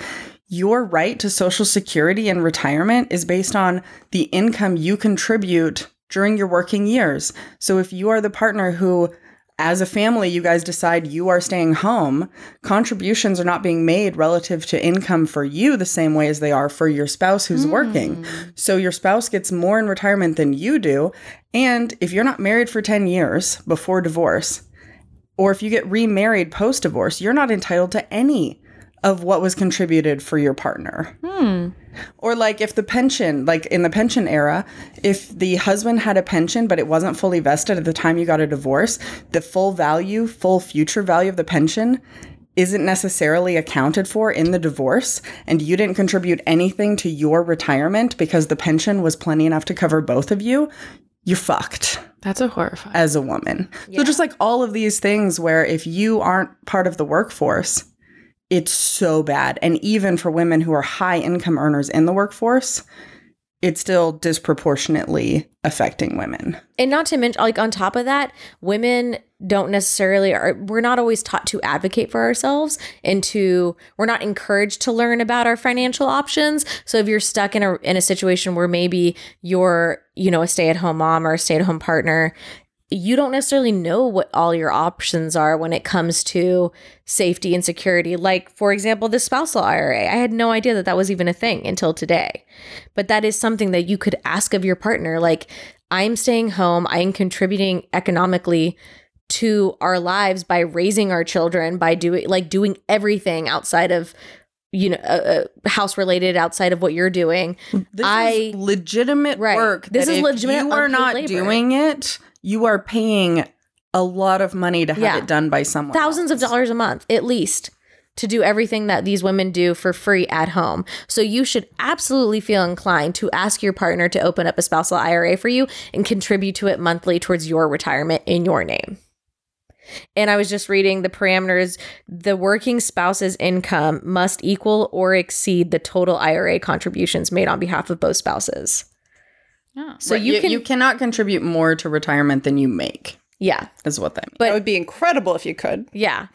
Speaker 2: your right to Social Security and retirement is based on the income you contribute during your working years. So if you are the partner who as a family, you guys decide you are staying home, contributions are not being made relative to income for you the same way as they are for your spouse who's hmm. working. So your spouse gets more in retirement than you do. And if you're not married for 10 years before divorce, or if you get remarried post divorce, you're not entitled to any of what was contributed for your partner. Hmm. Or like if the pension, like in the pension era, if the husband had a pension but it wasn't fully vested at the time you got a divorce, the full value, full future value of the pension isn't necessarily accounted for in the divorce and you didn't contribute anything to your retirement because the pension was plenty enough to cover both of you, you're fucked
Speaker 1: That's a horrifying.
Speaker 2: as a woman. So just like all of these things where if you aren't part of the workforce, it's so bad. And even for women who are high income earners in the workforce, it's still disproportionately affecting women.
Speaker 4: And not to mention, like on top of that, women don't necessarily are. We're not always taught to advocate for ourselves, and to we're not encouraged to learn about our financial options. So if you're stuck in a in a situation where maybe you're you know a stay at home mom or a stay at home partner, you don't necessarily know what all your options are when it comes to safety and security. Like, for example, the spousal IRA. I had no idea that that was even a thing until today. But that is something that you could ask of your partner. Like, I'm staying home, I am contributing economically to our lives by raising our children, by doing like doing everything outside of you know uh, uh, house related outside of what you're doing
Speaker 2: This
Speaker 4: I-
Speaker 2: is legitimate
Speaker 4: Right.
Speaker 2: work.
Speaker 4: This is legitimate
Speaker 2: You are not
Speaker 4: labor.
Speaker 2: doing it. You are paying a lot of money to have
Speaker 4: Yeah.
Speaker 2: it done by someone.
Speaker 4: thousands of dollars a month at least to do everything that these women do for free at home. So you should absolutely feel inclined to ask your partner to open up a spousal IRA for you and contribute to it monthly towards your retirement in your name. And I was just reading the parameters. The working spouse's income must equal or exceed the total IRA contributions made on behalf of both spouses.
Speaker 5: Oh.
Speaker 4: So
Speaker 2: Right,
Speaker 4: you can,
Speaker 2: you cannot contribute more to retirement than you make.
Speaker 4: yeah,
Speaker 2: Is what that means.
Speaker 4: But-
Speaker 3: that would be incredible if you could.
Speaker 4: Yeah.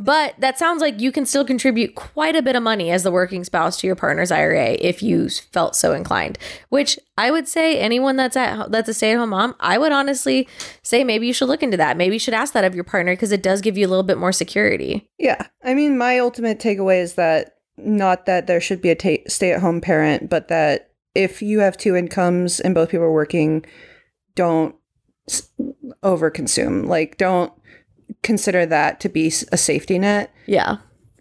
Speaker 4: but that sounds like you can still contribute quite a bit of money as the working spouse to your partner's IRA if you felt so inclined. Which I would say anyone that's at that's a stay-at-home mom, I would honestly say maybe you should look into that. Maybe you should ask that of your partner because it does give you a little bit more security.
Speaker 3: Yeah. I mean, my ultimate takeaway is that not that there should be a ta- stay at home parent, but that if you have two incomes and both people are working, don't overconsume. Like, don't consider that to be a safety net.
Speaker 4: Yeah.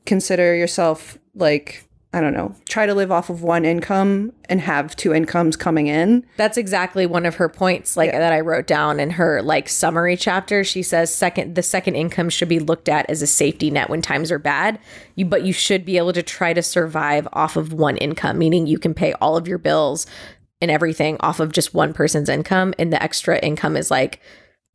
Speaker 3: Consider yourself like, I don't know, try to live off of one income and have two incomes coming in.
Speaker 4: That's exactly one of her points like that I wrote down in her like summary chapter. She says second the second income should be looked at as a safety net when times are bad. You but you should be able to try to survive off of one income, meaning you can pay all of your bills and everything off of just one person's income and the extra income is like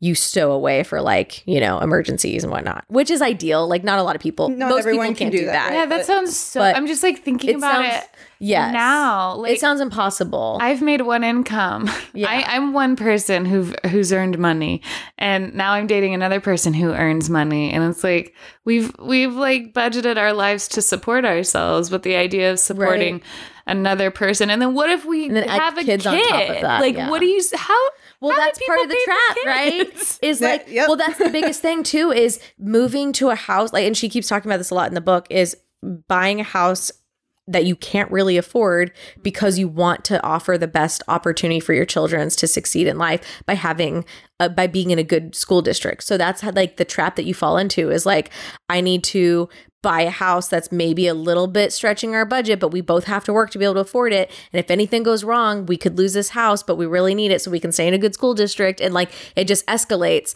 Speaker 4: you stow away for like, you know, emergencies and whatnot, which is ideal. Like not a lot of people
Speaker 3: Not
Speaker 4: most
Speaker 3: everyone
Speaker 4: people
Speaker 3: can do
Speaker 4: do
Speaker 3: that,
Speaker 4: that.
Speaker 1: yeah, that
Speaker 3: but-
Speaker 1: sounds so. I'm just like thinking
Speaker 4: It
Speaker 1: about
Speaker 4: sounds
Speaker 1: it
Speaker 4: yes.
Speaker 1: now. Like,
Speaker 4: it sounds impossible.
Speaker 1: I've made one income.
Speaker 4: Yeah.
Speaker 1: I, I'm one person who who's earned money, and now I'm dating another person who earns money, and it's like we've we've like budgeted our lives to support ourselves, but the idea of supporting another person, and then what if we
Speaker 4: And then add
Speaker 1: have a
Speaker 4: kids
Speaker 1: kid?
Speaker 4: on top of that,
Speaker 1: like,
Speaker 4: yeah.
Speaker 1: what do you? How?
Speaker 4: Well,
Speaker 1: how
Speaker 4: that's part of the trap, right?
Speaker 1: kids?
Speaker 4: Is
Speaker 3: Yeah,
Speaker 4: like,
Speaker 3: yep.
Speaker 4: well, that's the biggest thing too. Is moving to a house, like, and she keeps talking about this a lot in the book. Is buying a house that you can't really afford because you want to offer the best opportunity for your children to succeed in life by having uh, by being in a good school district. So that's how, like the trap that you fall into is like I need to buy a house that's maybe a little bit stretching our budget, but we both have to work to be able to afford it. And if anything goes wrong, we could lose this house, but we really need it so we can stay in a good school district. And like it just escalates.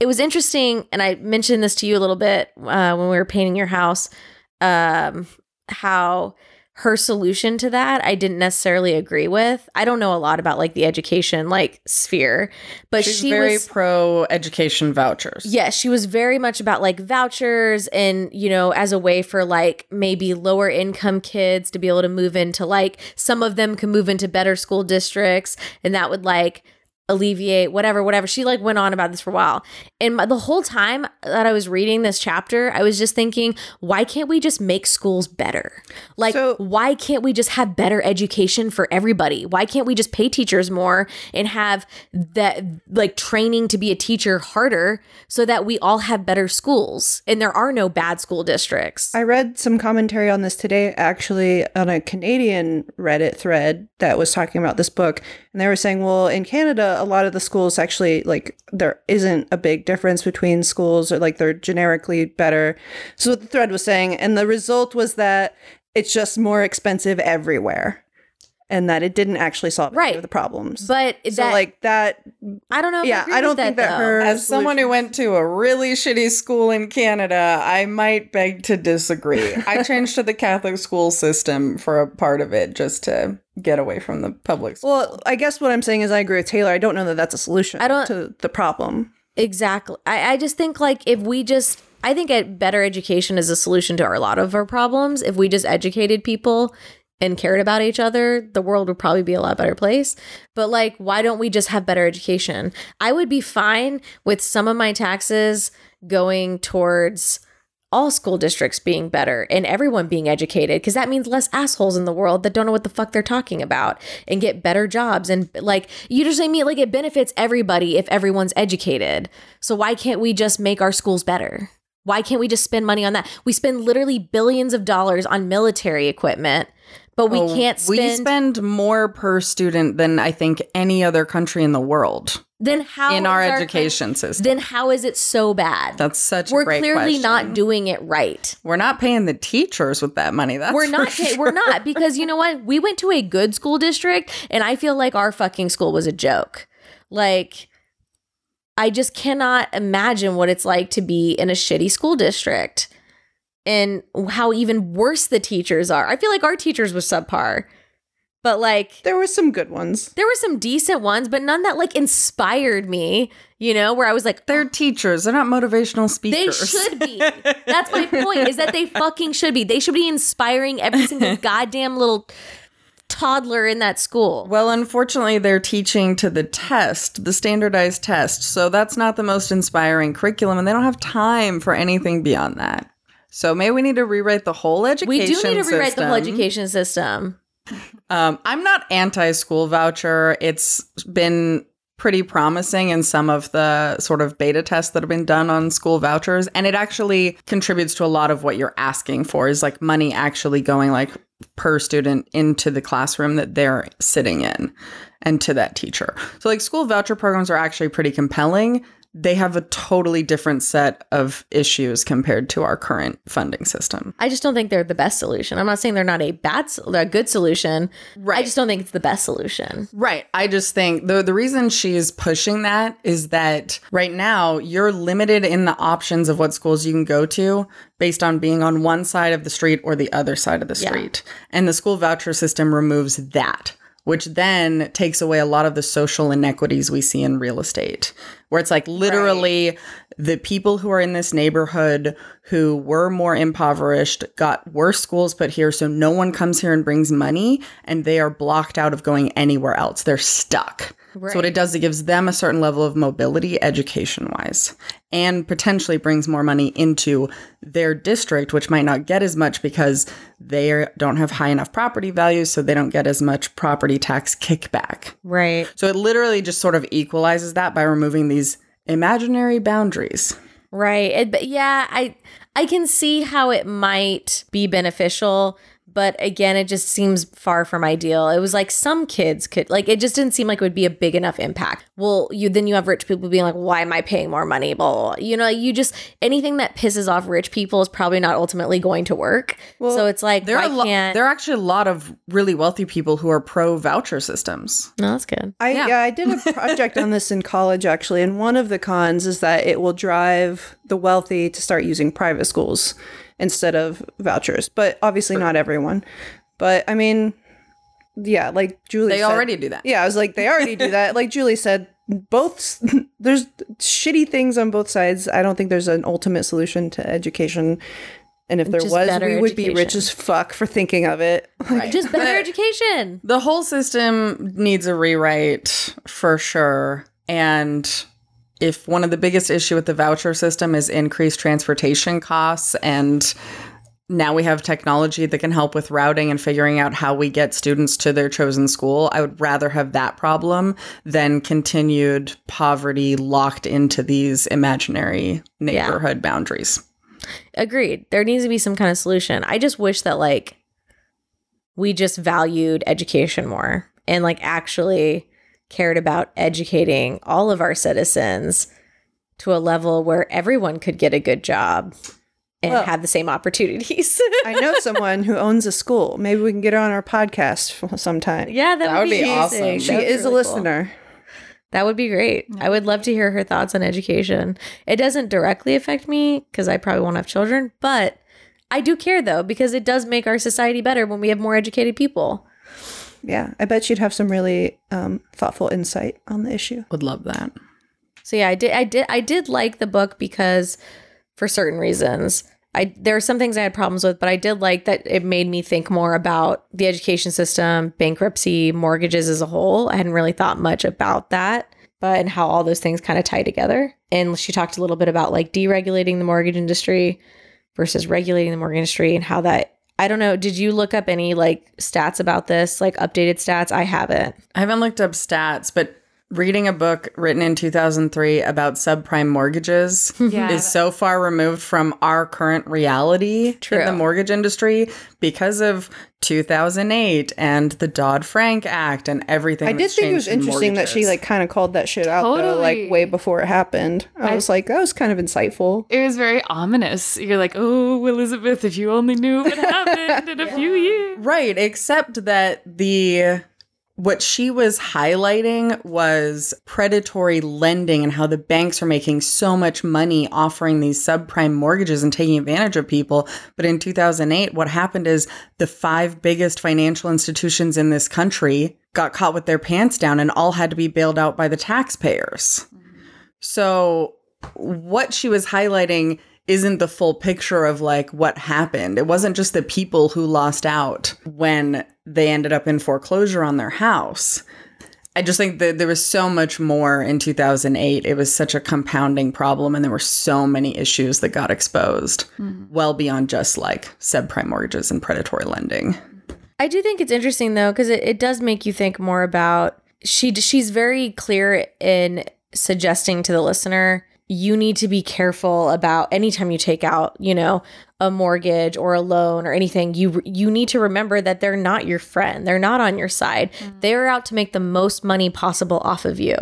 Speaker 4: It was interesting, and I mentioned this to you a little bit uh, when we were painting your house. Um, how her solution to that I didn't necessarily agree with. I don't know a lot about like the education like sphere, but
Speaker 2: She's
Speaker 4: she
Speaker 2: very
Speaker 4: was
Speaker 2: pro education vouchers.
Speaker 4: Yes, she was very much about like vouchers and, you know, as a way for like maybe lower income kids to be able to move into like some of them can move into better school districts and that would like alleviate whatever whatever. She like went on about this for a while. And my, the whole time that i was reading this chapter i was just thinking why can't we just make schools better? Like
Speaker 3: So-
Speaker 4: why can't we just have better education for everybody? Why can't we just pay teachers more and have that like training to be a teacher harder so that we all have better schools? And there are no bad school districts.
Speaker 3: I read some commentary on this today, actually, on a Canadian Reddit thread that was talking about this book. And they were saying, well, in Canada, a lot of the schools actually, like, there isn't a big difference between schools or like they're generically better. So, what the thread was saying, and the result was that it's just more expensive everywhere and that it didn't actually solve any of the problems.
Speaker 4: but
Speaker 3: so,
Speaker 4: that
Speaker 3: like, that,
Speaker 4: i don't know if
Speaker 3: yeah,
Speaker 4: agree
Speaker 3: I don't
Speaker 4: with
Speaker 3: think that
Speaker 4: though.
Speaker 3: her-
Speaker 2: As someone who went to a really shitty school in Canada, I might beg to disagree. I changed to the Catholic school system for a part of it just to get away from the public school.
Speaker 3: well, I guess what I'm saying is I agree with Taylor. I don't know that that's a solution
Speaker 4: I don't-
Speaker 3: to the problem.
Speaker 4: Exactly. I, I just think like if we just I think a better education is a solution to a lot of our problems. If we just educated people and cared about each other, the world would probably be a lot better place. But like, why don't we just have better education? I would be fine with some of my taxes going towards all school districts being better and everyone being educated because that means less assholes in the world that don't know what the fuck they're talking about and get better jobs and like you just I mean like it benefits everybody if everyone's educated. So why can't we just make our schools better? Why can't we just spend money on that? We spend literally billions of dollars on military equipment, but we
Speaker 2: Oh,
Speaker 4: can't spend,
Speaker 2: We spend more per student than I think any other country in the world
Speaker 4: then how
Speaker 2: in our
Speaker 4: is
Speaker 2: education system.
Speaker 4: then how is it so bad?
Speaker 2: That's such a
Speaker 4: We're clearly
Speaker 2: question.
Speaker 4: not doing it right.
Speaker 2: We're not paying the teachers with that money. That's
Speaker 4: we're not pay- we're not because you know what we went to a good school district and i feel like our fucking school was a joke like i just cannot imagine what it's like to be in a shitty school district and how even worse the teachers are i feel like our teachers were subpar but like
Speaker 3: There were some good ones.
Speaker 4: there were some decent ones but none that like inspired me you know where i was like
Speaker 2: They're oh. teachers. They're not motivational speakers.
Speaker 4: they should be. That's my point. Is that they fucking should be. They should be inspiring every single goddamn little toddler in that school.
Speaker 2: Well, unfortunately, they're teaching to the test, the standardized test. So that's not the most inspiring curriculum, and they don't have time for anything beyond that. So maybe we need to rewrite the whole education system.
Speaker 4: we do need to rewrite the whole education system.
Speaker 2: Um, I'm not anti school voucher. It's been pretty promising in some of the sort of beta tests that have been done on school vouchers. And it actually contributes to a lot of what you're asking for is like money actually going like per student into the classroom that they're sitting in and to that teacher. So like school voucher programs are actually pretty compelling. They have a totally different set of issues compared to our current funding system.
Speaker 4: I just don't think they're the best solution. I'm not saying they're not a bad, a good solution. Right. I just don't think it's the best solution.
Speaker 2: Right. I just think the the reason she's pushing that is that right now you're limited in the options of what schools you can go to based on being on one side of the street or the other side of the street.
Speaker 4: Yeah.
Speaker 2: street. And the school voucher system removes that, which then takes away a lot of the social inequities we see in real estate. Where it's like literally the people who are in this neighborhood who were more impoverished got worse schools put here so no one comes here and brings money and they are blocked out of going anywhere else. They're stuck. So what it does it gives them a certain level of mobility education wise and potentially brings more money into their district which might not get as much because they don't have high enough property values so they don't get as much property tax kickback.
Speaker 4: Right.
Speaker 2: so it literally just sort of equalizes that by removing these imaginary boundaries.
Speaker 4: Right. It, but yeah, I I can see how it might be beneficial, but again, it just seems far from ideal. It was like some kids could like it just didn't seem like it would be a big enough impact. Well, you then you have rich people being like, "Why am I paying more money?" Blah, blah, blah. You know, you just anything that pisses off rich people is probably not ultimately going to work. Well, so it's like,
Speaker 2: There
Speaker 4: why
Speaker 2: are lo-
Speaker 4: can't?
Speaker 2: there are actually a lot of really wealthy people who are pro voucher systems.
Speaker 4: no, that's good.
Speaker 3: I
Speaker 2: Yeah.
Speaker 3: yeah. I did a project on this in college actually, and one of the cons is that it will drive the wealthy to start using private schools instead of vouchers. But obviously not everyone. But I mean, yeah, like Julie
Speaker 2: They
Speaker 3: said-
Speaker 2: already do that.
Speaker 3: Yeah, I was like, they already do that. Like Julie said, both there's shitty things on both sides. I don't think there's an ultimate solution to education. And if there
Speaker 4: Just
Speaker 3: was,
Speaker 4: better
Speaker 3: we would be rich as fuck for thinking of it.
Speaker 4: Just better education.
Speaker 2: The whole system needs a rewrite for sure. And if one of the biggest issue with the voucher system is increased transportation costs and now we have technology that can help with routing and figuring out how we get students to their chosen school. I would rather have that problem than continued poverty locked into these imaginary neighborhood boundaries.
Speaker 4: Agreed. There needs to be some kind of solution. I just wish that like we just valued education more and like actually cared about educating all of our citizens to a level where everyone could get a good job and
Speaker 3: Well-
Speaker 4: have the same opportunities.
Speaker 3: I know someone who owns a school. Maybe we can get her on our podcast sometime.
Speaker 4: yeah, that,
Speaker 2: That
Speaker 4: would
Speaker 2: would
Speaker 4: be,
Speaker 2: be awesome.
Speaker 3: She
Speaker 4: That would be
Speaker 3: is a
Speaker 4: really cool.
Speaker 3: listener.
Speaker 4: That would be great. I would love to hear her thoughts on education. It doesn't directly affect me because I probably won't have children, but I do care though because it does make our society better when we have more educated people.
Speaker 3: Yeah, I bet you'd have some really um, thoughtful insight on the issue.
Speaker 2: Would love that.
Speaker 4: So yeah, I did I did I did like the book because for certain reasons. I there are some things I had problems with, but I did like that it made me think more about the education system, bankruptcy, mortgages as a whole. I hadn't really thought much about that, but and how all those things kind of tie together. And she talked a little bit about like deregulating the mortgage industry versus regulating the mortgage industry and how that I don't know, did you look up any like stats about this, like updated stats? I haven't.
Speaker 2: I haven't looked up stats, but reading a book written in 2003 about subprime mortgages
Speaker 1: Yeah.
Speaker 2: is so far removed from our current reality in the mortgage industry because of 2008 and the Dodd-Frank Act and everything.
Speaker 3: I did
Speaker 2: that's
Speaker 3: think it was
Speaker 2: changed in
Speaker 3: interesting that she like kind of called that shit out though, like way before it happened. I,
Speaker 1: I-
Speaker 3: was like, that was kind of insightful.
Speaker 1: It was very ominous. You're like, oh, Elizabeth, if you only knew what happened in a few years.
Speaker 2: Right, except that the what she was highlighting was predatory lending and how the banks are making so much money offering these subprime mortgages and taking advantage of people. But in 2008, what happened is the five biggest financial institutions in this country got caught with their pants down and all had to be bailed out by the taxpayers. So what she was highlighting isn't the full picture of like what happened. It wasn't just the people who lost out when they ended up in foreclosure on their house. I just think that there was so much more in 2008. It was such a compounding problem, and there were so many issues that got exposed, mm-hmm. well beyond just like subprime mortgages and predatory lending.
Speaker 4: I do think it's interesting though because it, it does make you think more about she she's very clear in suggesting to the listener you need to be careful about anytime you take out you know a mortgage or a loan or anything you you need to remember that they're not your friend. They're not on your side. Mm. They're out to make the most money possible off of you.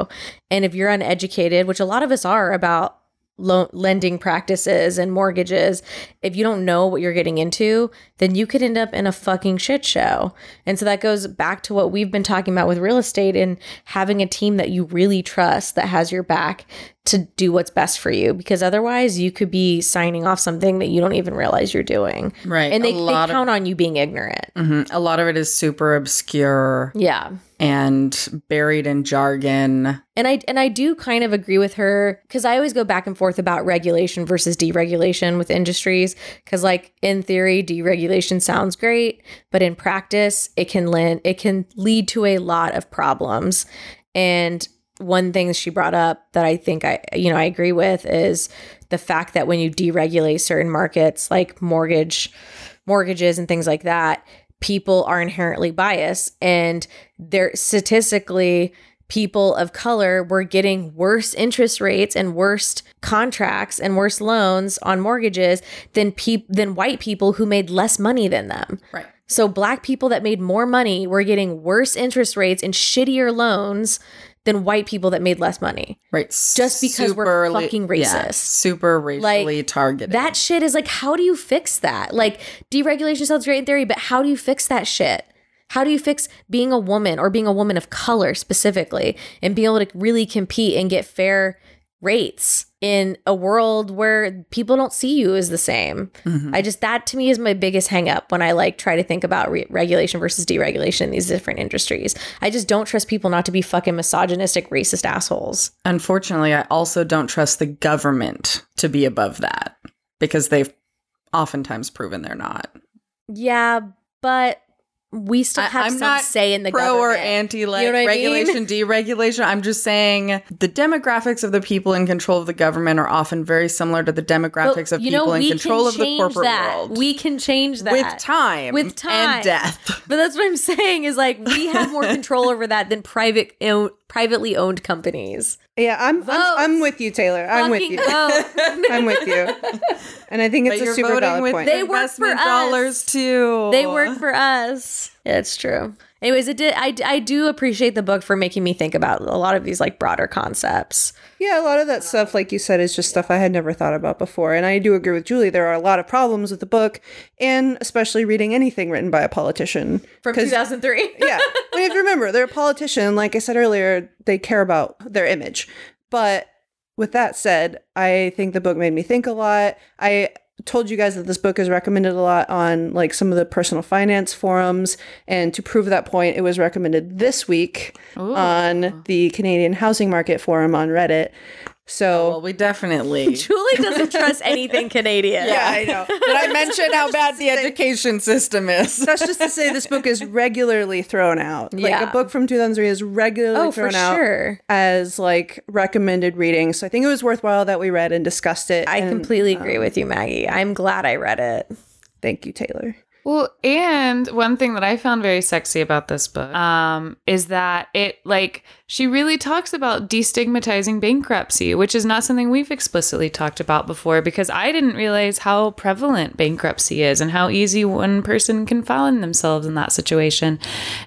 Speaker 4: And if you're uneducated which a lot of us are about loan lending practices and mortgages if you don't know what you're getting into then you could end up in a fucking shit show. And so that goes back to what we've been talking about with real estate and having a team that you really trust that has your back to do what's best for you because otherwise you could be signing off something that you don't even realize you're doing.
Speaker 2: Right.
Speaker 4: and they, they
Speaker 2: lot of-
Speaker 4: count on you being ignorant.
Speaker 2: Mhm. A lot of it is super obscure.
Speaker 4: Yeah
Speaker 2: and buried in jargon.
Speaker 4: And I and I do kind of agree with her because I always go back and forth about regulation versus deregulation with industries. Because like in theory, deregulation sounds great, but in practice, it can lend it can lead to a lot of problems. And one thing she brought up that I think I you know I agree with is the fact that when you deregulate certain markets like mortgage mortgages and things like that, people are inherently biased and they're statistically people of color were getting worse interest rates and worse contracts and worse loans on mortgages than peop- than white people who made less money than them.
Speaker 2: Right.
Speaker 4: So black people that made more money were getting worse interest rates and shittier loans than white people that made less money.
Speaker 2: Right.
Speaker 4: Just because we're fucking
Speaker 2: yeah,
Speaker 4: racist.
Speaker 2: super racially targeted.
Speaker 4: That shit is like, how do you fix that? Like, deregulation sounds great in theory, but how do you fix that shit? How do you fix being a woman or being a woman of color specifically and being able to really compete and get fair rates in a world where people don't see you as the same?
Speaker 2: Mhm.
Speaker 4: I just, that to me is my biggest hang up when I like try to think about re- regulation versus deregulation in these different industries. I just don't trust people not to be fucking misogynistic, racist assholes.
Speaker 2: Unfortunately, I also don't trust the government to be above that because they've oftentimes proven they're not.
Speaker 4: Yeah, but we still have
Speaker 2: I'm
Speaker 4: some
Speaker 2: not
Speaker 4: say in the government.
Speaker 2: Pro or anti like
Speaker 4: You know what I mean?
Speaker 2: regulation, deregulation. I'm just saying the demographics of the people in control of the government are often very similar to the demographics of
Speaker 4: you know,
Speaker 2: people in control of the corporate
Speaker 4: that.
Speaker 2: world.
Speaker 4: We can change that
Speaker 2: with time,
Speaker 4: With time.
Speaker 2: and death.
Speaker 4: But that's what I'm saying is like we have more control over that than private privately owned companies.
Speaker 3: Yeah, I'm, I'm I'm with you, Taylor. I'm with you. I'm with you. And I think it's
Speaker 2: But
Speaker 3: a
Speaker 2: you're
Speaker 3: super
Speaker 2: voting
Speaker 3: valid
Speaker 2: with
Speaker 3: point.
Speaker 4: They work for us.
Speaker 2: dollars too.
Speaker 4: they work for us. Yeah, it's true. Anyways, it did. I, I do appreciate the book for making me think about a lot of these like broader concepts.
Speaker 3: Yeah, a lot of that stuff, like you said, is just stuff I had never thought about before. And I do agree with Julie. There are a lot of problems with the book, and especially reading anything written by a politician.
Speaker 4: from 2003.
Speaker 3: yeah. I mean, if you remember, they're a politician. Like I said earlier, they care about their image. But with that said, I think the book made me think a lot. I told you guys that this book is recommended a lot on like some of the personal finance forums. And to prove that point, it was recommended this week on the Canadian Housing Market Forum on Reddit. So
Speaker 2: Well, we definitely.
Speaker 4: Julie doesn't trust anything Canadian.
Speaker 3: yeah, I know.
Speaker 2: Did I mention how bad the education system is?
Speaker 3: That's just to say this book is regularly thrown out. Like
Speaker 4: Yeah.
Speaker 3: a book from 2003 is regularly
Speaker 4: Oh, for
Speaker 3: thrown out
Speaker 4: sure.
Speaker 3: as like recommended reading. So I think it was worthwhile that we read and discussed it.
Speaker 4: I
Speaker 3: and
Speaker 4: completely agree with you, Maggie. I'm glad I read it.
Speaker 3: thank you, Taylor.
Speaker 1: Well, and one thing that I found very sexy about this book um, is that it, like, she really talks about destigmatizing bankruptcy, which is not something we've explicitly talked about before because I didn't realize how prevalent bankruptcy is and how easy one person can find themselves in that situation.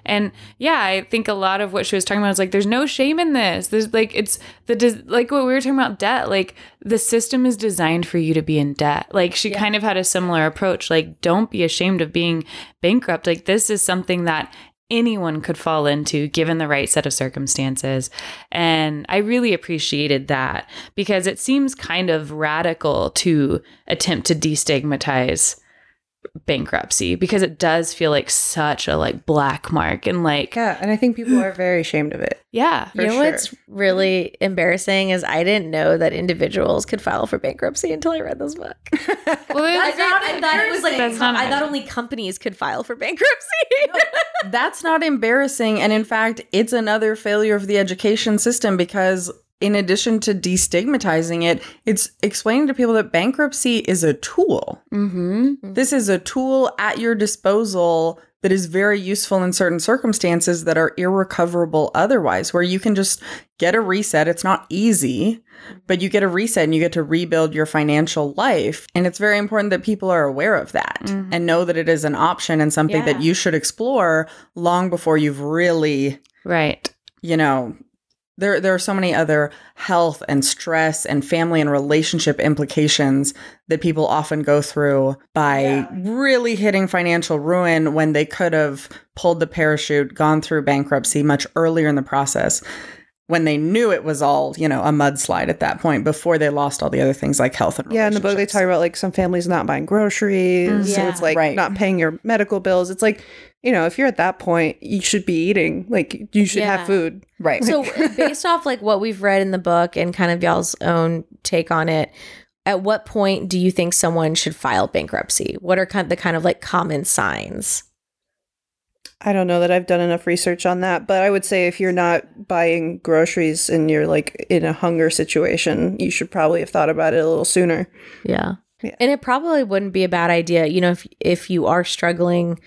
Speaker 1: And yeah, I think a lot of what she was talking about is like, there's no shame in this. There's like, it's the, like what we were talking about debt, like, the system is designed for you to be in debt. Like, she kind of had a similar approach. Like, don't be ashamed of being bankrupt. Like, this is something that anyone could fall into given the right set of circumstances. And I really appreciated that because it seems kind of radical to attempt to destigmatize bankruptcy because it does feel like such a like black mark and like
Speaker 3: Yeah, and I think people are very ashamed of it.
Speaker 1: yeah
Speaker 4: you know
Speaker 3: sure.
Speaker 4: what's really embarrassing is I didn't know that individuals could file for bankruptcy until I read this book.
Speaker 1: well,
Speaker 4: I
Speaker 1: it's-
Speaker 4: thought, I thought it was like
Speaker 1: That's not
Speaker 4: I thought only companies could file for bankruptcy.
Speaker 2: That's not embarrassing. And in fact, it's another failure of the education system because, in addition to destigmatizing it, it's explaining to people that bankruptcy is a tool.
Speaker 1: Mhm.
Speaker 2: This is a tool at your disposal that is very useful in certain circumstances that are irrecoverable otherwise, where you can just get a reset. It's not easy, but you get a reset and you get to rebuild your financial life. And it's very important that people are aware of that and know that it is an option and something that you should explore long before you've really,
Speaker 1: right
Speaker 2: you know, there, there are so many other health and stress and family and relationship implications that people often go through by really hitting financial ruin when they could have pulled the parachute, gone through bankruptcy much earlier in the process when they knew it was all, you know, a mudslide at that point before they lost all the other things like health and
Speaker 3: Yeah, in the book they talk about like some families not buying groceries. So
Speaker 4: Yeah.
Speaker 3: it's like
Speaker 2: Right.
Speaker 3: not paying your medical bills. It's like, you know, if you're at that point, you should be eating. Like you should
Speaker 4: Yeah.
Speaker 3: have food.
Speaker 2: Right.
Speaker 4: so based off like what we've read in the book and kind of y'all's own take on it, at what point do you think someone should file bankruptcy? What are kind the kind of like common signs?
Speaker 3: I don't know that I've done enough research on that, but I would say if you're not buying groceries and you're like in a hunger situation, you should probably have thought about it a little sooner.
Speaker 4: Yeah.
Speaker 3: Yeah.
Speaker 4: And it probably wouldn't be a bad idea, you know, if if you are struggling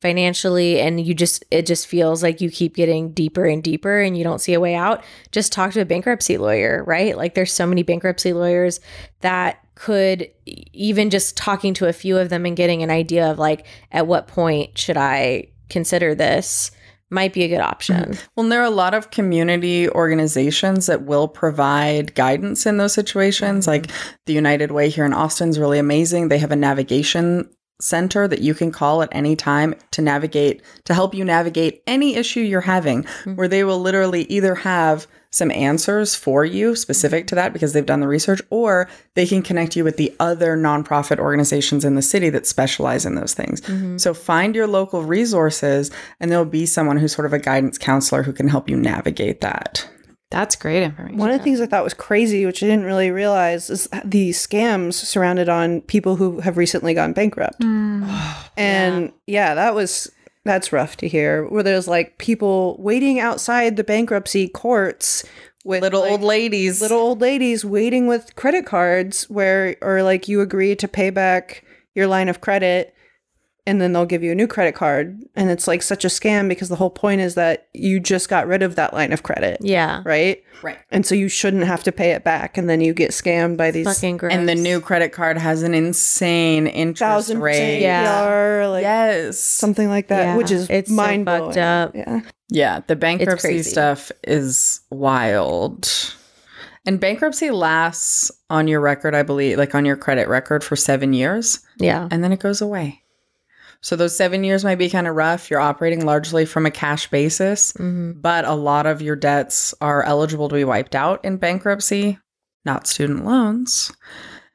Speaker 4: financially and you just it just feels like you keep getting deeper and deeper and you don't see a way out, just talk to a bankruptcy lawyer, right? Like there's so many bankruptcy lawyers that could even just talking to a few of them and getting an idea of like at what point should I consider this might be a good option.
Speaker 2: Mm-hmm. Well, there are a lot of community organizations that will provide guidance in those situations. Mm-hmm. Like the United Way here in Austin is really amazing. They have a navigation center that you can call at any time to navigate, to help you navigate any issue you're having, mm-hmm. where they will literally either have some answers for you specific to that because they've done the research, or they can connect you with the other nonprofit organizations in the city that specialize in those things. Mm-hmm. So find your local resources, and there'll be someone who's sort of a guidance counselor who can help you navigate that.
Speaker 1: That's great information.
Speaker 3: One of the things I thought was crazy, which I didn't really realize, is the scams surrounded on people who have recently gone bankrupt. Mm. And yeah. that was that's rough to hear. Where there's like people waiting outside the bankruptcy courts with
Speaker 2: Little
Speaker 3: like,
Speaker 2: old ladies.
Speaker 3: little old ladies waiting with credit cards where or like you agree to pay back your line of credit and then they'll give you a new credit card and it's like such a scam because the whole point is that you just got rid of that line of credit
Speaker 4: Yeah.
Speaker 3: right
Speaker 2: Right.
Speaker 3: and so you shouldn't have to pay it back and then you get scammed by these
Speaker 4: Fucking gross.
Speaker 2: and the new credit card has an insane interest
Speaker 3: thousand
Speaker 2: rate.
Speaker 3: percent
Speaker 4: Yeah.
Speaker 3: APR, like
Speaker 2: yes.
Speaker 3: something like that
Speaker 4: Yeah.
Speaker 3: which is
Speaker 4: It's so
Speaker 3: mind blowing
Speaker 4: fucked up.
Speaker 3: yeah
Speaker 2: Yeah, the bankruptcy stuff is wild. And bankruptcy lasts on your record, I believe, like on your credit record for seven years,
Speaker 4: yeah.
Speaker 2: and then it goes away. So those seven years might be kind of rough. You're operating largely from a cash basis,
Speaker 4: Mm-hmm.
Speaker 2: but a lot of your debts are eligible to be wiped out in bankruptcy, not student loans.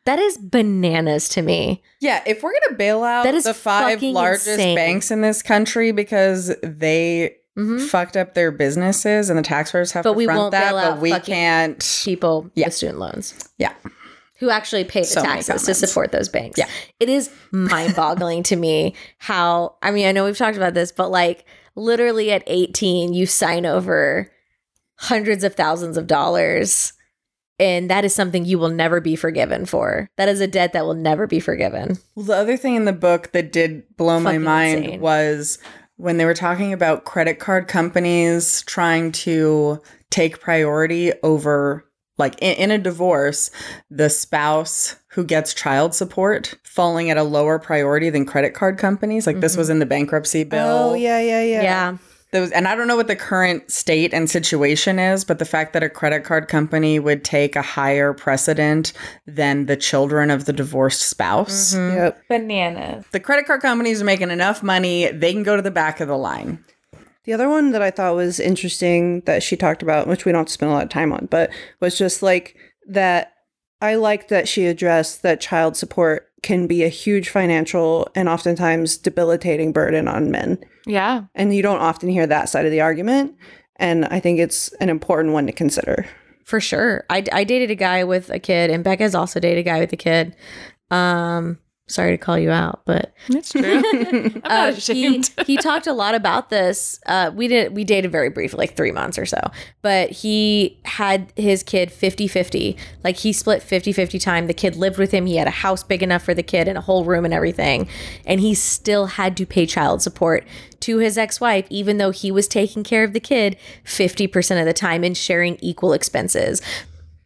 Speaker 4: That is bananas to me.
Speaker 2: Yeah, if we're gonna bail out
Speaker 4: That is
Speaker 2: the five largest
Speaker 4: insane.
Speaker 2: banks in this country because they
Speaker 4: hmm
Speaker 2: fucked up their businesses and the taxpayers have
Speaker 4: But
Speaker 2: to
Speaker 4: we
Speaker 2: front
Speaker 4: won't
Speaker 2: that,
Speaker 4: bail
Speaker 2: but
Speaker 4: out
Speaker 2: we can't.
Speaker 4: People
Speaker 2: Yeah.
Speaker 4: with student loans.
Speaker 2: Yeah.
Speaker 4: Who actually pay the
Speaker 2: So
Speaker 4: taxes to support those banks.
Speaker 2: Yeah.
Speaker 4: It is mind boggling to me how, I mean, I know we've talked about this, but like literally at 18, you sign over hundreds of thousands of dollars. And that is something you will never be forgiven for. That is a debt that will never be forgiven.
Speaker 2: Well, the other thing in the book that did blow my mind
Speaker 4: insane.
Speaker 2: was when they were talking about credit card companies trying to take priority over like in, in a divorce the spouse who gets child support falling at a lower priority than credit card companies like this mm-hmm. was in the bankruptcy oh, bill
Speaker 3: oh yeah yeah yeah
Speaker 4: Yeah.
Speaker 2: There was, and I don't know what the current state and situation is, but the fact that a credit card company would take a higher precedent than the children of the divorced spouse. Mm-hmm.
Speaker 3: yep
Speaker 1: Bananas.
Speaker 2: The credit card companies are making enough money, they can go to the back of the line.
Speaker 3: The other one that I thought was interesting that she talked about, which we don't have to spend a lot of time on, but was just like that I liked that she addressed that child support can be a huge financial and oftentimes debilitating burden on men.
Speaker 1: Yeah.
Speaker 3: And you don't often hear that side of the argument. And I think it's an important one to consider.
Speaker 4: For sure. I, I dated a guy with a kid, and Becca's also dated a guy with a kid. Um, sorry to call you out, but
Speaker 1: That's true. I'm not
Speaker 4: uh, he, he talked a lot about this. Uh, we did we dated very briefly, like three months or so. But he had his kid 50-50. Like he split 50-50 time. The kid lived with him. He had a house big enough for the kid and a whole room and everything. And he still had to pay child support to his ex-wife, even though he was taking care of the kid 50% of the time and sharing equal expenses.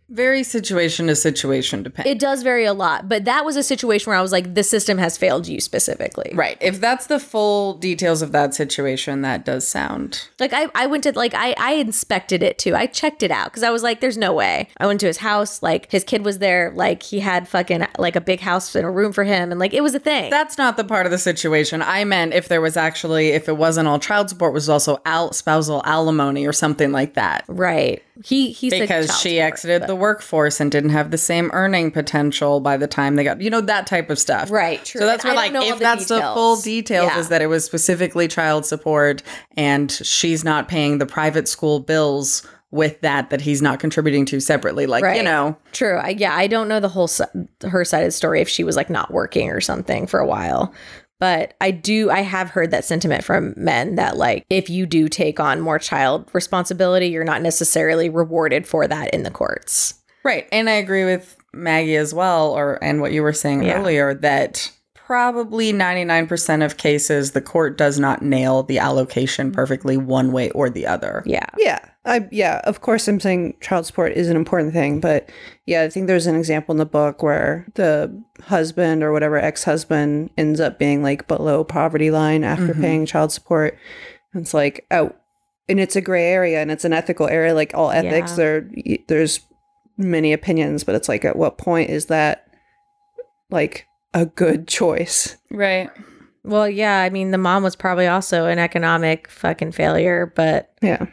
Speaker 2: Very situation to situation depending.
Speaker 4: It does vary a lot, but that was a situation where I was like, the system has failed you specifically.
Speaker 2: right. If that's the full details of that situation, that does sound.
Speaker 4: Like I, I went to like I, I inspected it too. I checked it out because I was like, there's no way. I went to his house, like his kid was there, like he had fucking like a big house and a room for him, and like it was a thing.
Speaker 2: That's not the part of the situation. I meant if there was actually, if it wasn't all child support, was also al- spousal alimony or something like that.
Speaker 4: right. He he
Speaker 2: because she
Speaker 4: support,
Speaker 2: exited
Speaker 4: but-
Speaker 2: the workforce and didn't have the same earning potential by the time they got you know that type of stuff
Speaker 4: Right, true.
Speaker 2: so that's
Speaker 4: And
Speaker 2: where like if
Speaker 4: the
Speaker 2: that's the full
Speaker 4: details.
Speaker 2: details
Speaker 4: Yeah.
Speaker 2: is that it was specifically child support and she's not paying the private school bills with that that he's not contributing to separately like you know
Speaker 4: True. I, yeah, I don't know the whole her side of the story if she was like not working or something for a while. But I do I have heard that sentiment from men that like if you do take on more child responsibility, you're not necessarily rewarded for that in the courts.
Speaker 2: right and i agree with maggie as well or and what you were saying
Speaker 4: Yeah.
Speaker 2: earlier that probably 99% of cases the court does not nail the allocation perfectly one way or the other
Speaker 4: Yeah.
Speaker 3: Yeah. I yeah, of course I'm saying child support is an important thing, but yeah, I think there's an example in the book where the husband or whatever ex-husband ends up being like below poverty line after
Speaker 2: Mhm.
Speaker 3: paying child support. And it's like oh and it's a gray area and it's an ethical area like all ethics
Speaker 4: Yeah.
Speaker 3: there there's many opinions, but it's like at what point is that like a good choice?
Speaker 1: right.
Speaker 4: Well, yeah, I mean the mom was probably also an economic fucking failure, but
Speaker 3: Yeah.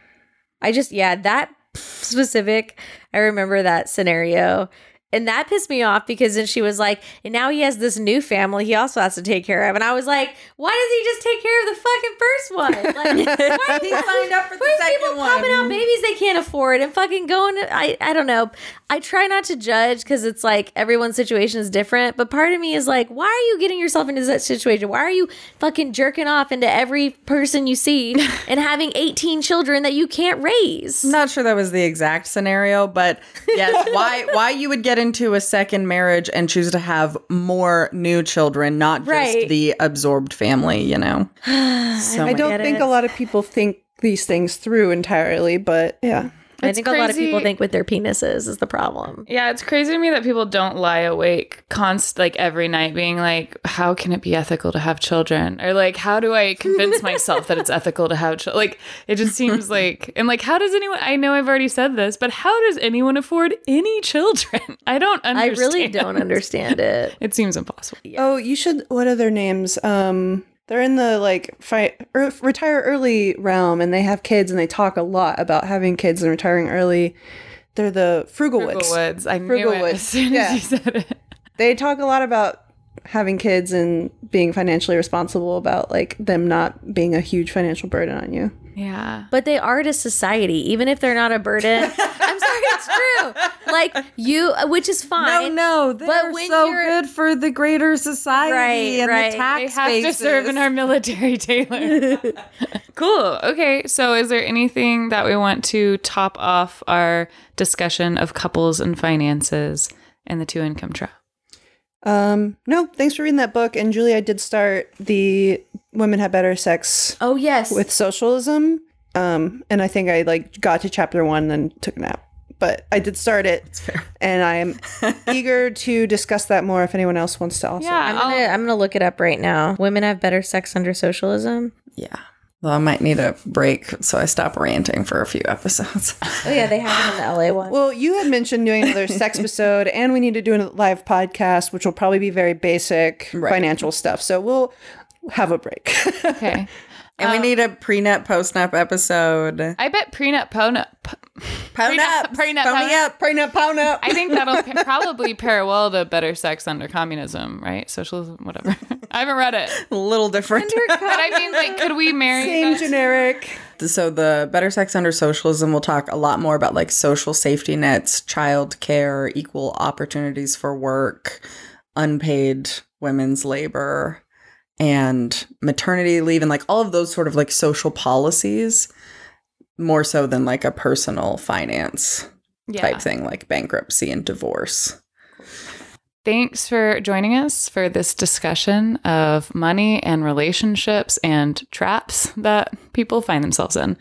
Speaker 4: I just yeah, that specific I remember that scenario And that pissed me off because then she was like, and now he has this new family he also has to take care of. And I was like, why does he just take care of the fucking first one? Like, why
Speaker 2: He signed up for the second
Speaker 4: people
Speaker 2: one.
Speaker 4: popping out babies they can't afford and fucking going to, I, I don't know. I try not to judge because it's like everyone's situation is different. But part of me is like, why are you getting yourself into that situation? Why are you fucking jerking off into every person you see and having 18 children that you can't raise?
Speaker 2: I'm not sure that was the exact scenario, but yes, why why you would get into a second marriage and choose to have more new children, not just
Speaker 4: Right.
Speaker 2: the absorbed family, you know. So
Speaker 3: I don't think
Speaker 4: it.
Speaker 3: a lot of people think these things through entirely, but yeah.
Speaker 4: I
Speaker 1: It's
Speaker 4: think a lot of people think with their penises is the problem.
Speaker 1: Yeah, it's crazy to me that people don't lie awake const like every night being like, how can it be ethical to have children? Or like, how do I convince myself that it's ethical to have children? Like, it just seems like, and like, how does anyone, I know I've already said this, but how does anyone afford any children? I don't
Speaker 4: I really don't understand it.
Speaker 1: It seems impossible.
Speaker 3: Oh, you should. What are their names? Um, they're in the like fi- er, retire early realm, and they have kids, and they talk a lot about having kids and retiring early. They're the Frugalwoods.
Speaker 1: Frugal Woods. I knew
Speaker 3: Frugal
Speaker 1: it as soon
Speaker 3: Yeah.
Speaker 1: as you said it.
Speaker 3: They talk a lot about having kids and being financially responsible about like them not being a huge financial burden on you.
Speaker 1: Yeah.
Speaker 4: But they are to society, even if they're not a burden. I'm sorry, it's true. Like you, which is
Speaker 2: No,
Speaker 4: fine.
Speaker 2: no, they're
Speaker 4: when
Speaker 2: so
Speaker 4: you're-
Speaker 2: good for the greater society
Speaker 4: Right,
Speaker 2: and
Speaker 4: right.
Speaker 2: the
Speaker 1: They
Speaker 2: tax
Speaker 1: have to serve in our military, Taylor. cool. Okay. So, is there anything that we want to top off our discussion of couples and finances and the two income trap?
Speaker 3: Um, no, thanks for reading that book. And Julie, I did start the Women Have Better Sex
Speaker 4: Oh yes.
Speaker 3: with Socialism. Um, and I think I like got to chapter one and took a nap. But I did start it, and I am eager to discuss that more if anyone else wants to also.
Speaker 1: Yeah.
Speaker 4: I'm gonna, I'm gonna look it up right now. Women have better sex under socialism.
Speaker 2: Yeah. Well, I might need a break, so I stop ranting for a few episodes.
Speaker 4: Oh yeah, they have it in the LA one.
Speaker 3: Well, you had mentioned doing another sex episode, and we need to do a live podcast, which will probably be very basic financial stuff. So we'll have a break.
Speaker 1: Okay.
Speaker 2: And we um, need a prenup, postnup episode.
Speaker 1: I bet prenup, ponup.
Speaker 2: Prenup,
Speaker 1: prenup,
Speaker 2: pony
Speaker 1: prenup.
Speaker 2: up, prenup, pony up.
Speaker 1: I think that'll pa- probably pair well to better sex under communism, right? Socialism, whatever. I haven't read it,
Speaker 2: A little different.
Speaker 1: but I mean, like, could we marry?
Speaker 3: Same
Speaker 1: that-
Speaker 3: generic.
Speaker 2: so the better sex under socialism we'll talk a lot more about like social safety nets child care equal opportunities for work unpaid women's labor and maternity leave and like all of those sort of like social policies more so than like a personal finance
Speaker 1: Yeah.
Speaker 2: type thing like bankruptcy and divorce
Speaker 1: Thanks for joining us for this discussion of money and relationships and traps that people find themselves in.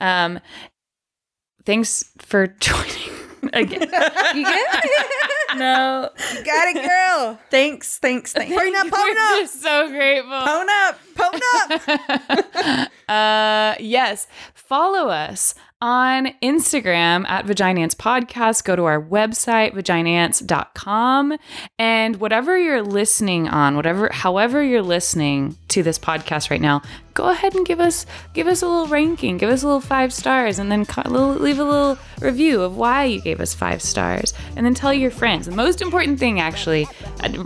Speaker 1: Um, thanks for joining again.
Speaker 4: you get
Speaker 1: no, You
Speaker 3: Got it, girl.
Speaker 2: thanks thanks thanks
Speaker 3: Prenup,
Speaker 1: we're
Speaker 3: prenup.
Speaker 1: just so grateful.
Speaker 2: pone up pone up
Speaker 1: uh, yes, follow us on Instagram at Vaginance Podcast. Go to our website, vaginance.com. And whatever you're listening on, whatever, however you're listening to this podcast right now, go ahead and give us give us a little ranking, give us a little five stars, and then leave a little review of why you gave us five stars, and then tell your friends. The most important thing, actually,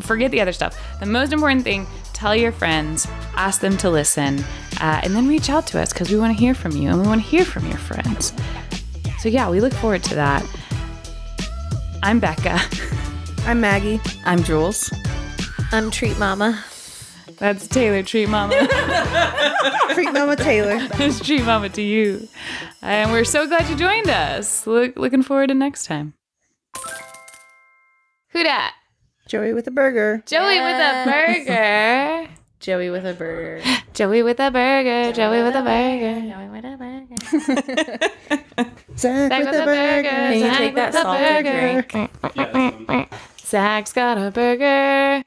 Speaker 1: forget the other stuff. The most important thing tell your friends, ask them to listen, uh, and then reach out to us because we want to hear from you and we want to hear from your friends. So, yeah, we look forward to that. I'm Becca.
Speaker 3: I'm Maggie.
Speaker 2: i'm jules
Speaker 4: I'm treat mama.
Speaker 1: That's Taylor. Treat Mama.
Speaker 3: treat Mama Taylor.
Speaker 1: it's Treat Mama to you. And we're so glad you joined us. Look, looking forward to next time. Who dat?
Speaker 3: Joey with a burger.
Speaker 1: Joey with a burger.
Speaker 4: Joey with a burger.
Speaker 1: Joey with a burger. Joey with a burger.
Speaker 4: Joey with a burger.
Speaker 3: Zach
Speaker 1: Zach
Speaker 3: with a burger.
Speaker 4: Can you take that salted drink?
Speaker 1: Zach's got a burger.